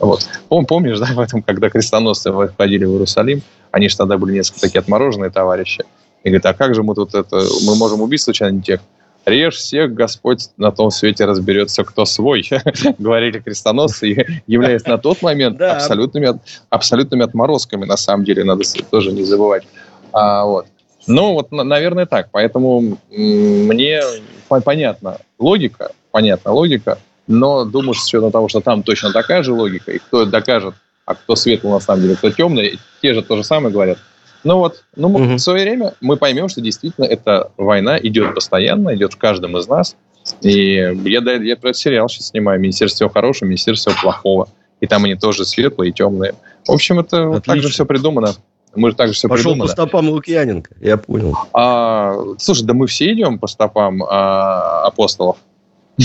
[SPEAKER 7] вот. Помнишь, да, в этом, когда крестоносцы входили в Иерусалим, они же тогда были несколько такие отмороженные товарищи. И говорят, а как же мы тут это, мы можем убить случайно тех, режь всех, Господь на том свете разберется, кто свой, говорили крестоносцы, являясь на тот момент абсолютными, абсолютными отморозками, на самом деле, надо тоже не забывать. А, вот. Ну, вот, наверное, так. Поэтому мне понятна логика, понятна логика, но думаю, с учетом того, что там точно такая же логика, и кто докажет, а кто светлый на самом деле, кто темный, те же то же самое говорят, ну вот, ну угу. в свое время мы поймем, что действительно эта война идет постоянно, идет в каждом из нас. И я, я про сериал сейчас снимаю «Министерство хорошего, Министерство плохого». И там они тоже светлые и темные. В общем, это вот так же все придумано. Мы же так же все
[SPEAKER 2] Пошел
[SPEAKER 7] придумано.
[SPEAKER 2] по стопам Лукьяненко, я понял.
[SPEAKER 7] А, слушай, да мы все идем по стопам а, апостолов.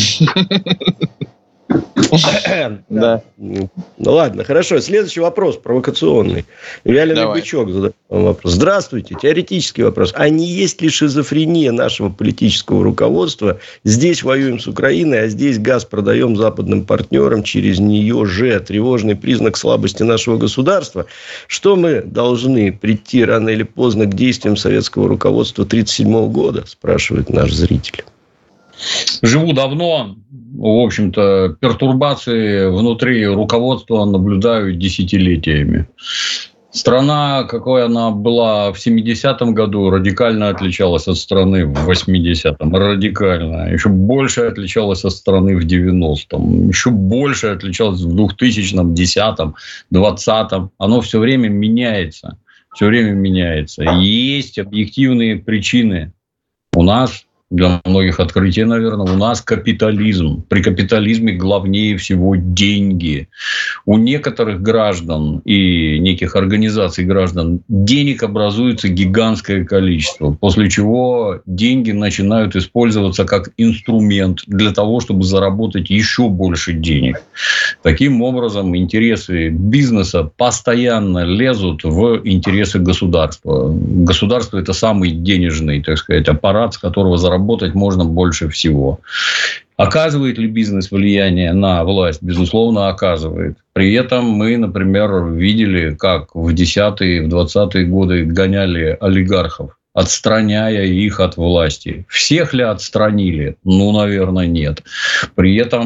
[SPEAKER 2] Да. Ну ладно, хорошо. Следующий вопрос провокационный. Вяленый бычок задает вопрос. Здравствуйте. Теоретический вопрос. А не есть ли шизофрения нашего политического руководства? Здесь воюем с Украиной, а здесь газ продаем западным партнерам. Через нее же тревожный признак слабости нашего государства. Что мы должны прийти рано или поздно к действиям советского руководства 1937 года? Спрашивает наш зритель.
[SPEAKER 3] Живу давно, в общем-то, пертурбации внутри руководства наблюдаю десятилетиями. Страна, какой она была в 70-м году, радикально отличалась от страны в 80-м. Радикально. Еще больше отличалась от страны в 90-м. Еще больше отличалась в 2000-м, 10-м, 20-м. Оно все время меняется. Все время меняется. И есть объективные причины у нас для многих открытие, наверное, у нас капитализм. При капитализме главнее всего деньги. У некоторых граждан и неких организаций граждан денег образуется гигантское количество, после чего деньги начинают использоваться как инструмент для того, чтобы заработать еще больше денег. Таким образом, интересы бизнеса постоянно лезут в интересы государства. Государство – это самый денежный, так сказать, аппарат, с которого заработать заработать можно больше всего. Оказывает ли бизнес влияние на власть? Безусловно, оказывает. При этом мы, например, видели, как в 10-е, в 20-е годы гоняли олигархов отстраняя их от власти. Всех ли отстранили? Ну, наверное, нет. При этом,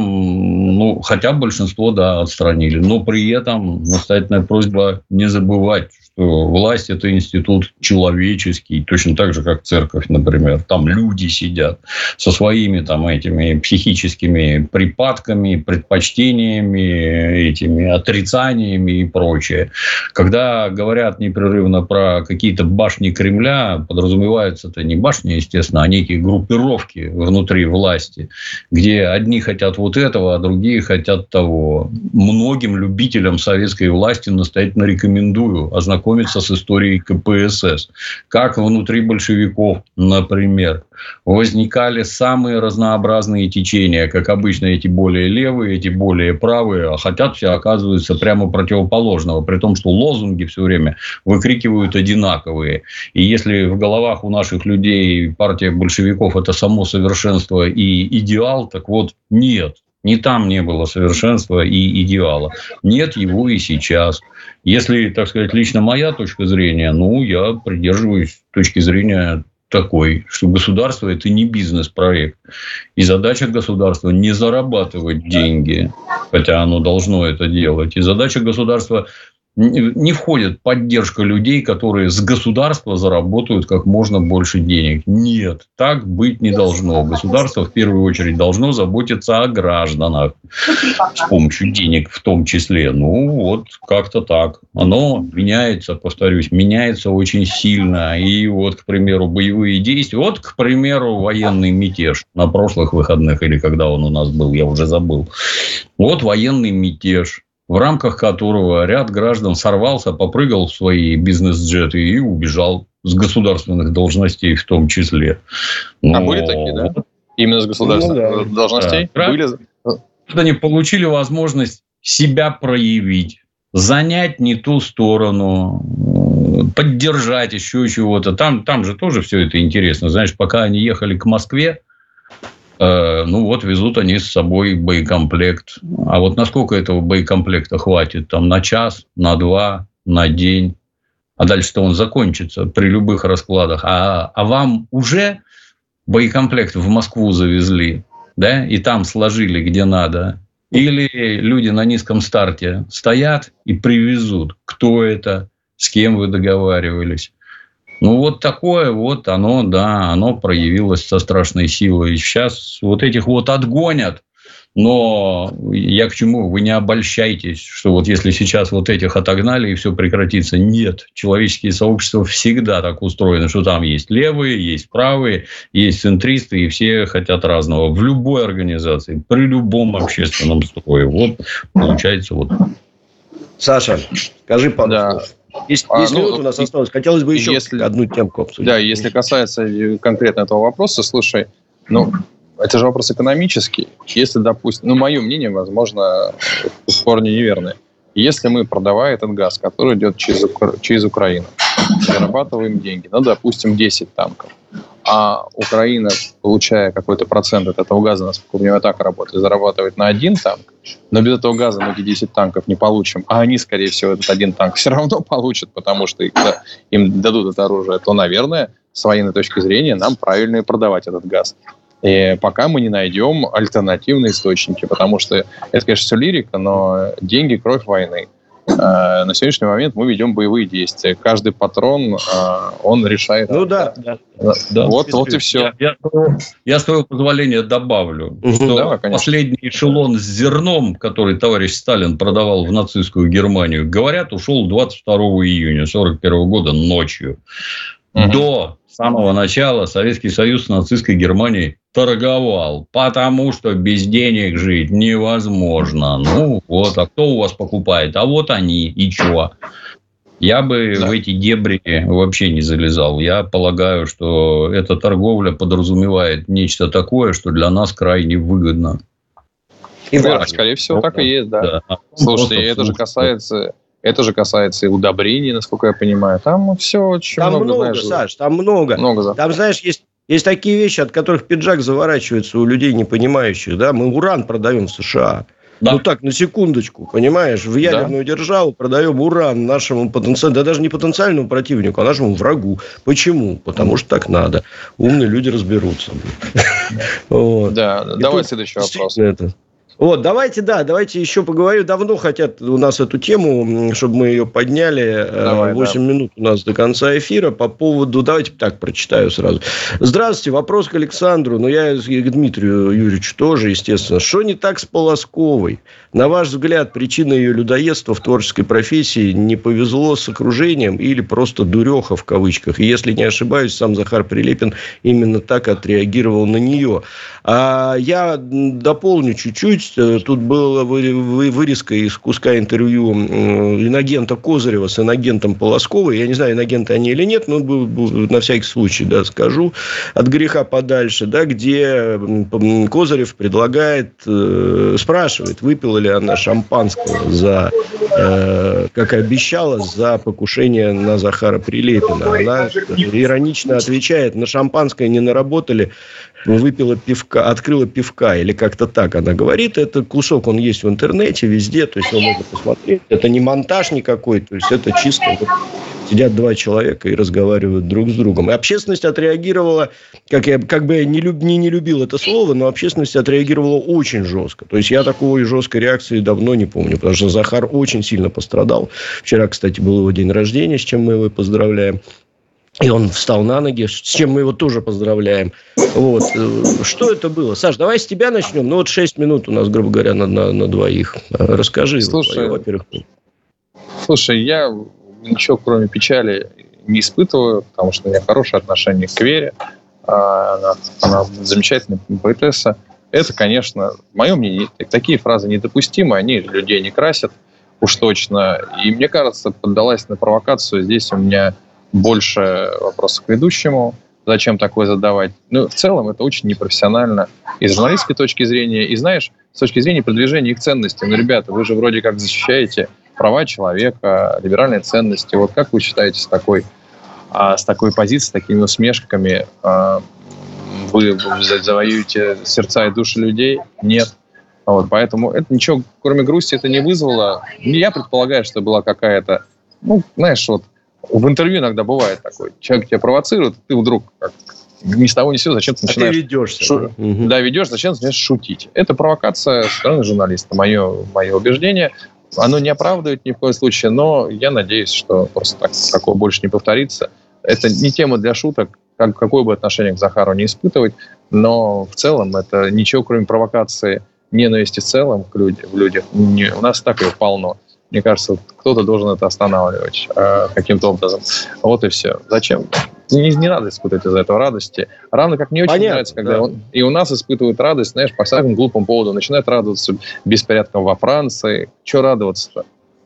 [SPEAKER 3] ну, хотя большинство, да, отстранили. Но при этом настоятельная просьба не забывать, что власть – это институт человеческий, точно так же, как церковь, например. Там люди сидят со своими там этими психическими припадками, предпочтениями, этими отрицаниями и прочее. Когда говорят непрерывно про какие-то башни Кремля, подразумеваются это не башни, естественно, а некие группировки внутри власти, где одни хотят вот этого, а другие хотят того. Многим любителям советской власти настоятельно рекомендую ознакомиться ознакомиться с историей КПСС. Как внутри большевиков, например, возникали самые разнообразные течения, как обычно эти более левые, эти более правые, а хотят все оказывается прямо противоположного, при том, что лозунги все время выкрикивают одинаковые. И если в головах у наших людей партия большевиков это само совершенство и идеал, так вот нет. Ни там не было совершенства и идеала. Нет его и сейчас. Если, так сказать, лично моя точка зрения, ну, я придерживаюсь точки зрения такой, что государство – это не бизнес-проект. И задача государства – не зарабатывать деньги, хотя оно должно это делать. И задача государства не входит поддержка людей, которые с государства заработают как можно больше денег. Нет, так быть не должно. Государство в первую очередь должно заботиться о гражданах с помощью денег в том числе. Ну, вот как-то так. Оно меняется, повторюсь, меняется очень сильно. И вот, к примеру, боевые действия. Вот, к примеру, военный мятеж на прошлых выходных или когда он у нас был, я уже забыл. Вот военный мятеж в рамках которого ряд граждан сорвался, попрыгал в свои бизнес-джеты и убежал с государственных должностей в том числе.
[SPEAKER 7] Но... А были такие, да? Именно с государственных ну, да. должностей? Да. Были...
[SPEAKER 3] Они получили возможность себя проявить, занять не ту сторону, поддержать еще чего-то. Там, там же тоже все это интересно. Знаешь, пока они ехали к Москве, ну вот везут они с собой боекомплект. А вот насколько этого боекомплекта хватит? Там на час, на два, на день. А дальше-то он закончится при любых раскладах. А, а вам уже боекомплект в Москву завезли, да, и там сложили где надо. Или люди на низком старте стоят и привезут. Кто это? С кем вы договаривались? Ну, вот такое вот оно, да, оно проявилось со страшной силой. Сейчас вот этих вот отгонят, но я к чему? Вы не обольщайтесь, что вот если сейчас вот этих отогнали и все прекратится. Нет. Человеческие сообщества всегда так устроены, что там есть левые, есть правые, есть центристы, и все хотят разного. В любой организации, при любом общественном строе. Вот получается вот.
[SPEAKER 2] Саша, скажи пару да. Есть, а, есть ну, минут у нас осталось. Хотелось бы еще если, одну темку обсудить.
[SPEAKER 7] Да, если касается конкретно этого вопроса, слушай, ну, это же вопрос экономический. Если, допустим, ну, мое мнение, возможно, в корне неверное. Если мы, продавая этот газ, который идет через, через Украину, зарабатываем деньги, ну, допустим, 10 танков, а Украина, получая какой-то процент от этого газа, насколько у нее так работает, зарабатывает на один танк, но без этого газа мы эти 10 танков не получим, а они, скорее всего, этот один танк все равно получат, потому что когда им дадут это оружие, то, наверное, с военной точки зрения нам правильно и продавать этот газ. И пока мы не найдем альтернативные источники, потому что это, конечно, все лирика, но деньги – кровь войны. Э, на сегодняшний момент мы ведем боевые действия. Каждый патрон, э, он решает.
[SPEAKER 2] Ну да, да.
[SPEAKER 7] да вот, вот и все.
[SPEAKER 3] Я, я, я, с твоего позволения добавлю, угу. что Давай, последний эшелон с зерном, который товарищ Сталин продавал в нацистскую Германию, говорят, ушел 22 июня 1941 года ночью. Угу. До самого начала Советский Союз с нацистской Германией торговал, потому что без денег жить невозможно. Ну вот, а кто у вас покупает? А вот они, и чё? Я бы да. в эти дебри вообще не залезал. Я полагаю, что эта торговля подразумевает нечто такое, что для нас крайне выгодно.
[SPEAKER 7] И да, скорее всего, так и есть, да. да. Слушайте, это же касается это же касается и удобрений, насколько я понимаю. Там все очень
[SPEAKER 2] там
[SPEAKER 7] много,
[SPEAKER 2] много знаешь, Саш, там много. много там, знаешь, есть, есть такие вещи, от которых пиджак заворачивается у людей, не понимающих. Да? Мы уран продаем в США. Да. Ну так, на секундочку, понимаешь, в ядерную да. державу продаем уран нашему потенциальному, да даже не потенциальному противнику, а нашему врагу. Почему? Потому что так надо. Умные люди разберутся.
[SPEAKER 7] Да, давай следующий вопрос.
[SPEAKER 2] Вот, давайте, да, давайте еще поговорим. Давно хотят у нас эту тему, чтобы мы ее подняли. Э, Давай, 8 да. минут у нас до конца эфира по поводу... Давайте так прочитаю сразу. Здравствуйте, вопрос к Александру, но я и к Дмитрию Юрьевичу тоже, естественно. Что не так с Полосковой? На ваш взгляд, причина ее людоедства в творческой профессии не повезло с окружением или просто дуреха в кавычках? И если не ошибаюсь, сам Захар Прилепин именно так отреагировал на нее. А я дополню чуть-чуть есть э, тут была вырезка из куска интервью иногента Козырева с иногентом Полосковой. Я не знаю, иногенты они или нет, но на всякий случай да, скажу. От греха подальше, да, где Козырев предлагает, э, спрашивает, выпила ли она шампанского за, э, как обещала, за покушение на Захара Прилепина. Она иронично отвечает, на шампанское не наработали, выпила пивка, открыла пивка, или как-то так она говорит. Это кусок, он есть в интернете, везде, то есть его можно посмотреть. Это не монтаж никакой, то есть это чисто вот, сидят два человека и разговаривают друг с другом. И общественность отреагировала, как я как бы не, люб, не, не любил это слово, но общественность отреагировала очень жестко. То есть я такой жесткой реакции давно не помню, потому что Захар очень сильно пострадал. Вчера, кстати, был его день рождения, с чем мы его поздравляем. И он встал на ноги, с чем мы его тоже поздравляем. Вот. Э, что это было? Саш, давай с тебя начнем. Ну, вот 6 минут у нас, грубо говоря, на, на, на двоих. Расскажи,
[SPEAKER 7] слушай, во-первых. Слушай, я ничего, кроме печали, не испытываю, потому что у меня хорошее отношение к Вере. А, она, она замечательная поэтесса. Это, конечно, мое мнение, такие фразы недопустимы, они людей не красят уж точно. И мне кажется, поддалась на провокацию. Здесь у меня больше вопросов к ведущему, зачем такое задавать. Ну, в целом, это очень непрофессионально и с журналистской точки зрения, и, знаешь, с точки зрения продвижения их ценностей. Ну, ребята, вы же вроде как защищаете права человека, либеральные ценности. Вот как вы считаете с такой, а, с такой позицией, с такими усмешками а, вы завоюете сердца и души людей? Нет. Вот, поэтому это ничего, кроме грусти, это не вызвало. Я предполагаю, что была какая-то, ну, знаешь, вот в интервью иногда бывает такой. Человек тебя провоцирует, ты вдруг как, ни с того ни с сего зачем ты начинаешь... А ты
[SPEAKER 2] ведешься.
[SPEAKER 7] Шу... Да? да, ведешь, зачем ты начинаешь шутить. Это провокация со стороны журналиста, мое, мое убеждение. Оно не оправдывает ни в коем случае, но я надеюсь, что просто так, такого больше не повторится. Это не тема для шуток, как, какое бы отношение к Захару не испытывать, но в целом это ничего, кроме провокации ненависти в целом к людям, в людях, не, у нас так ее полно. Мне кажется, кто-то должен это останавливать э, каким-то образом. Вот и все. Зачем? Не, не надо испытывать из-за этого радости. Равно как мне очень Понятно, нравится, когда да. он, и у нас испытывают радость, знаешь, по всякому глупому поводу. Начинают радоваться беспорядкам во Франции. Чего радоваться-то?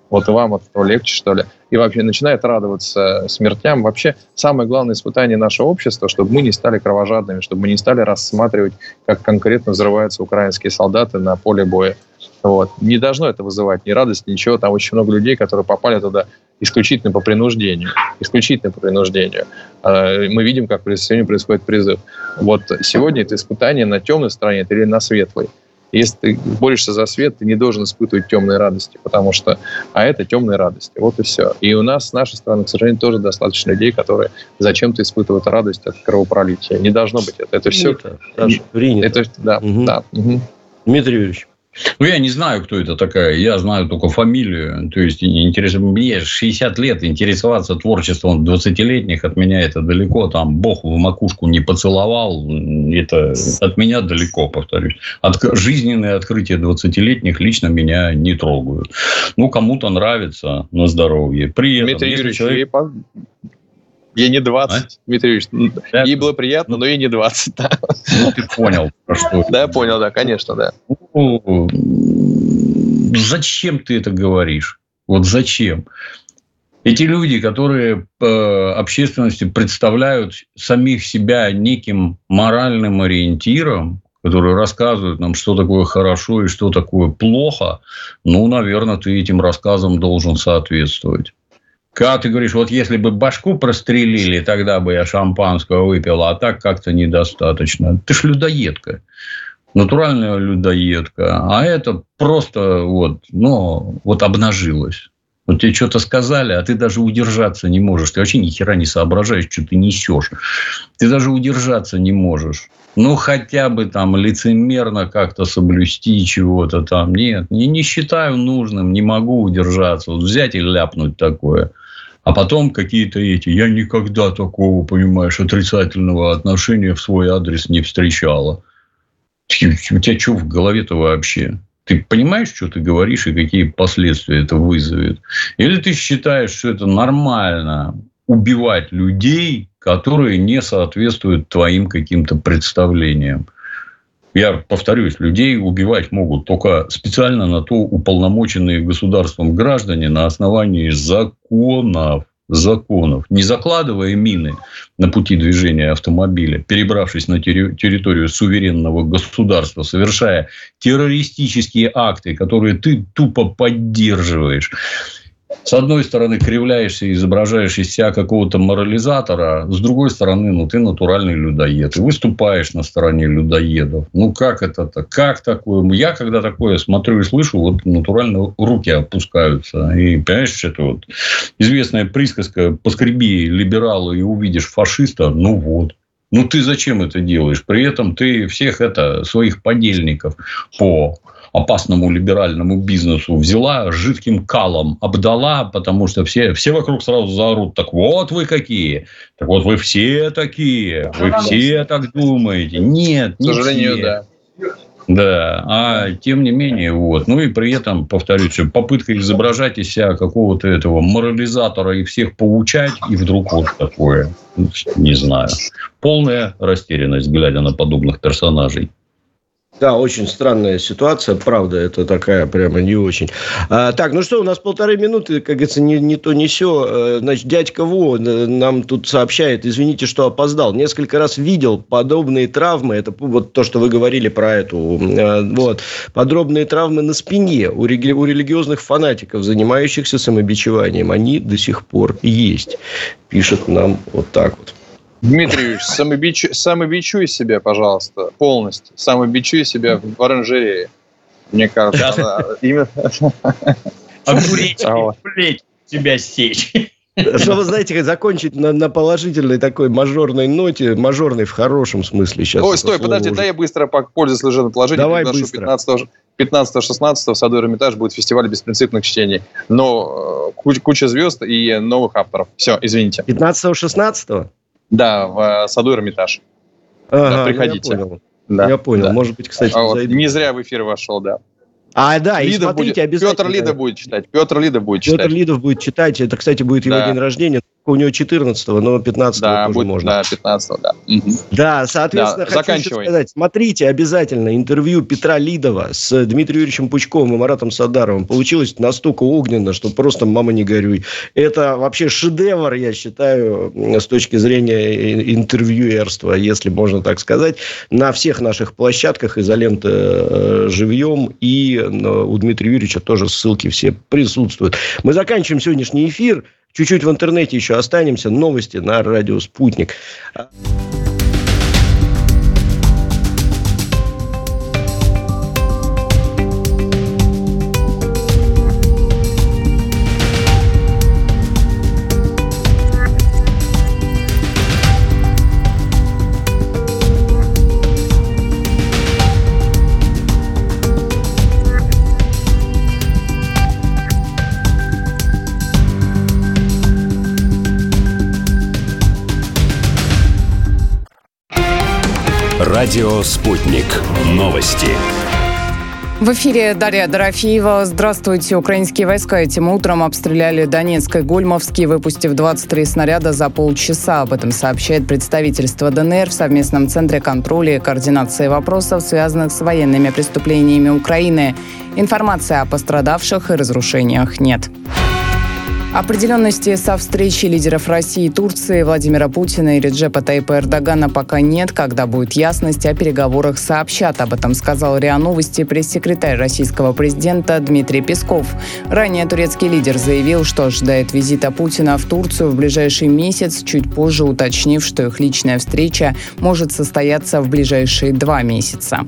[SPEAKER 7] Вот и вам от этого легче, что ли. И вообще начинает радоваться смертям. Вообще самое главное испытание нашего общества, чтобы мы не стали кровожадными, чтобы мы не стали рассматривать, как конкретно взрываются украинские солдаты на поле боя. Вот. Не должно это вызывать ни радости, ничего. Там очень много людей, которые попали туда исключительно по принуждению. Исключительно по принуждению. А, мы видим, как сегодня происходит призыв. Вот сегодня это испытание на темной стороне или на светлой. Если ты борешься за свет, ты не должен испытывать темные радости, потому что, а это темные радости. Вот и все. И у нас, с нашей страны, к сожалению, тоже достаточно людей, которые зачем-то испытывают радость от кровопролития. Не должно быть это. Это все...
[SPEAKER 2] Принято. Принято. Это,
[SPEAKER 7] да, угу. да. Угу.
[SPEAKER 2] Дмитрий Юрьевич.
[SPEAKER 3] Ну, я не знаю, кто это такая. Я знаю только фамилию. То есть, интересно, мне 60 лет интересоваться творчеством 20-летних от меня это далеко. Там Бог в макушку не поцеловал. Это от меня далеко, повторюсь. От, жизненные открытия 20-летних лично меня не трогают. Ну, кому-то нравится на здоровье. При этом,
[SPEAKER 7] Дмитрий Юрьевич, человек... Ей не 20, а? Дмитрий Юрьевич. Да, ей было приятно, но ей не 20. Да.
[SPEAKER 3] Ну, ты понял, про что.
[SPEAKER 7] Да, я понял, да, конечно, да.
[SPEAKER 3] Ну, зачем ты это говоришь? Вот зачем? Эти люди, которые э, общественности представляют самих себя неким моральным ориентиром, которые рассказывают нам, что такое хорошо и что такое плохо, ну, наверное, ты этим рассказам должен соответствовать. Когда ты говоришь, вот если бы башку прострелили, тогда бы я шампанского выпил, а так как-то недостаточно. Ты ж людоедка. Натуральная людоедка. А это просто вот, ну, вот обнажилось. Вот тебе что-то сказали, а ты даже удержаться не можешь. Ты вообще ни хера не соображаешь, что ты несешь. Ты даже удержаться не можешь. Ну, хотя бы там лицемерно как-то соблюсти чего-то там. Нет, не, не считаю нужным, не могу удержаться. Вот взять и ляпнуть такое. А потом какие-то эти, я никогда такого, понимаешь, отрицательного отношения в свой адрес не встречала. У тебя что в голове-то вообще? Ты понимаешь, что ты говоришь и какие последствия это вызовет? Или ты считаешь, что это нормально убивать людей, которые не соответствуют твоим каким-то представлениям? Я повторюсь, людей убивать могут только специально на то уполномоченные государством граждане на основании законов законов, не закладывая мины на пути движения автомобиля, перебравшись на территорию суверенного государства, совершая террористические акты, которые ты тупо поддерживаешь, с одной стороны, кривляешься и изображаешь из себя какого-то морализатора, с другой стороны, ну, ты натуральный людоед. И выступаешь на стороне людоедов. Ну, как это-то? Как такое? Я, когда такое смотрю и слышу, вот натурально руки опускаются. И, понимаешь, это вот известная присказка «поскреби либерала и увидишь фашиста». Ну, вот. Ну, ты зачем это делаешь? При этом ты всех это, своих подельников по опасному либеральному бизнесу взяла жидким калом, обдала, потому что все, все вокруг сразу заорут, так вот вы какие, так вот вы все такие, вы все так думаете. Нет, не К сожалению, все. да. Да, а тем не менее, вот. Ну и при этом, повторюсь, попытка изображать из себя какого-то этого морализатора и всех поучать, и вдруг вот такое, не знаю. Полная растерянность, глядя на подобных персонажей.
[SPEAKER 2] Да, очень странная ситуация, правда, это такая прямо не очень. А, так, ну что, у нас полторы минуты, как говорится, не, не то, не все. Э, значит, дядька Во э, нам тут сообщает, извините, что опоздал. Несколько раз видел подобные травмы, это вот то, что вы говорили про эту, э, вот, подробные травмы на спине у, реги- у религиозных фанатиков, занимающихся самобичеванием. Они до сих пор есть, пишет нам вот так вот.
[SPEAKER 7] Дмитрий Юрьевич, самобичу, самобичуй себя, пожалуйста, полностью. Самобичуй себя в оранжерее. Мне кажется, именно...
[SPEAKER 3] Огуречки, плеть себя сечь.
[SPEAKER 2] Чтобы, знаете, закончить на, на положительной такой мажорной ноте, мажорной в хорошем смысле сейчас.
[SPEAKER 7] Ой, стой, подожди, уже... дай я быстро, пользуясь служебным положением,
[SPEAKER 2] Давай быстро.
[SPEAKER 7] 15-16 в Саду Эрмитаж будет фестиваль беспринципных чтений. Но э, куча звезд и новых авторов. Все, извините.
[SPEAKER 2] 15-16?
[SPEAKER 7] Да, в э, саду Эрмитаж.
[SPEAKER 2] Ага, да, приходите. Ну я понял. Да, я понял. Да. Может быть, кстати,
[SPEAKER 7] а вот не зря в эфир вошел, да.
[SPEAKER 2] А, да, Лидов и смотрите,
[SPEAKER 7] будет,
[SPEAKER 2] обязательно.
[SPEAKER 7] Петр Лида будет читать. Петр Лида будет
[SPEAKER 2] читать. Петр Лидов будет читать. Это, кстати, будет его да. день рождения у него 14 но 15 да, тоже будет, можно.
[SPEAKER 7] Да, 15 да.
[SPEAKER 2] Да, соответственно, да, хочу сказать. Смотрите обязательно интервью Петра Лидова с Дмитрием Юрьевичем Пучковым и Маратом Садаровым. Получилось настолько огненно, что просто мама не горюй. Это вообще шедевр, я считаю, с точки зрения интервьюерства, если можно так сказать, на всех наших площадках изоленты э, живьем и э, у Дмитрия Юрьевича тоже ссылки все присутствуют. Мы заканчиваем сегодняшний эфир. Чуть-чуть в интернете еще останемся. Новости на радио «Спутник».
[SPEAKER 1] Радио «Спутник». Новости.
[SPEAKER 6] В эфире Дарья Дорофеева. Здравствуйте. Украинские войска этим утром обстреляли Донецк и Гольмовский, выпустив 23 снаряда за полчаса. Об этом сообщает представительство ДНР в совместном центре контроля и координации вопросов, связанных с военными преступлениями Украины. Информации о пострадавших и разрушениях нет. Определенности со встречи лидеров России и Турции Владимира Путина и Реджепа Тайпа Эрдогана пока нет. Когда будет ясность о переговорах, сообщат. Об этом сказал РИА Новости пресс-секретарь российского президента Дмитрий Песков. Ранее турецкий лидер заявил, что ожидает визита Путина в Турцию в ближайший месяц, чуть позже уточнив, что их личная встреча может состояться в ближайшие два месяца.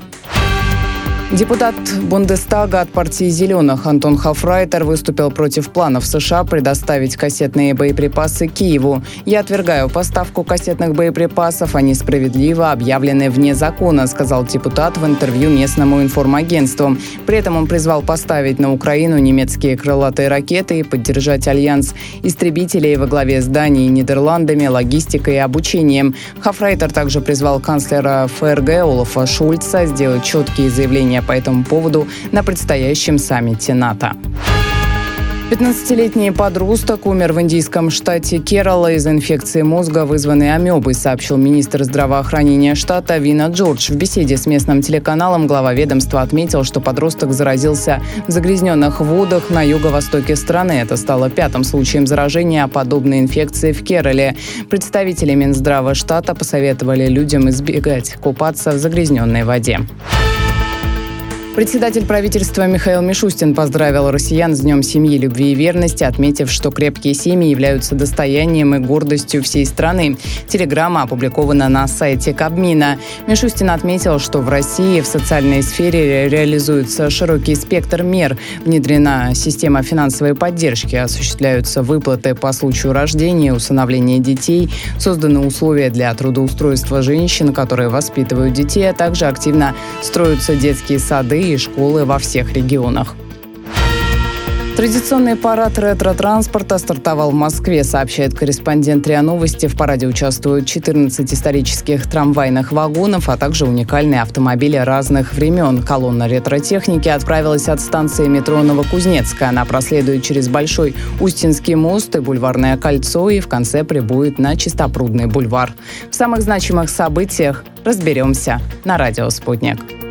[SPEAKER 6] Депутат Бундестага от партии «Зеленых» Антон Хафрайтер выступил против планов США предоставить кассетные боеприпасы Киеву. «Я отвергаю поставку кассетных боеприпасов. Они справедливо объявлены вне закона», сказал депутат в интервью местному информагентству. При этом он призвал поставить на Украину немецкие крылатые ракеты и поддержать альянс истребителей во главе с Данией, Нидерландами, логистикой и обучением. Хафрайтер также призвал канцлера ФРГ Олафа Шульца сделать четкие заявления по этому поводу на предстоящем саммите НАТО. 15-летний подросток умер в индийском штате Керала из инфекции мозга, вызванной амебой, сообщил министр здравоохранения штата Вина Джордж. В беседе с местным телеканалом глава ведомства отметил, что подросток заразился в загрязненных водах на юго-востоке страны. Это стало пятым случаем заражения подобной инфекции в Керале. Представители Минздрава штата посоветовали людям избегать купаться в загрязненной воде. Председатель правительства Михаил Мишустин поздравил россиян с Днем семьи, любви и верности, отметив, что крепкие семьи являются достоянием и гордостью всей страны. Телеграмма опубликована на сайте Кабмина. Мишустин отметил, что в России в социальной сфере реализуется широкий спектр мер. Внедрена система финансовой поддержки, осуществляются выплаты по случаю рождения, усыновления детей, созданы условия для трудоустройства женщин, которые воспитывают детей, а также активно строятся детские сады и школы во всех регионах. Традиционный парад ретро-транспорта стартовал в Москве, сообщает корреспондент РИА Новости. В параде участвуют 14 исторических трамвайных вагонов, а также уникальные автомобили разных времен. Колонна ретро-техники отправилась от станции метро Новокузнецкая. Она проследует через Большой Устинский мост и Бульварное кольцо и в конце прибудет на Чистопрудный бульвар. В самых значимых событиях разберемся на радио «Спутник».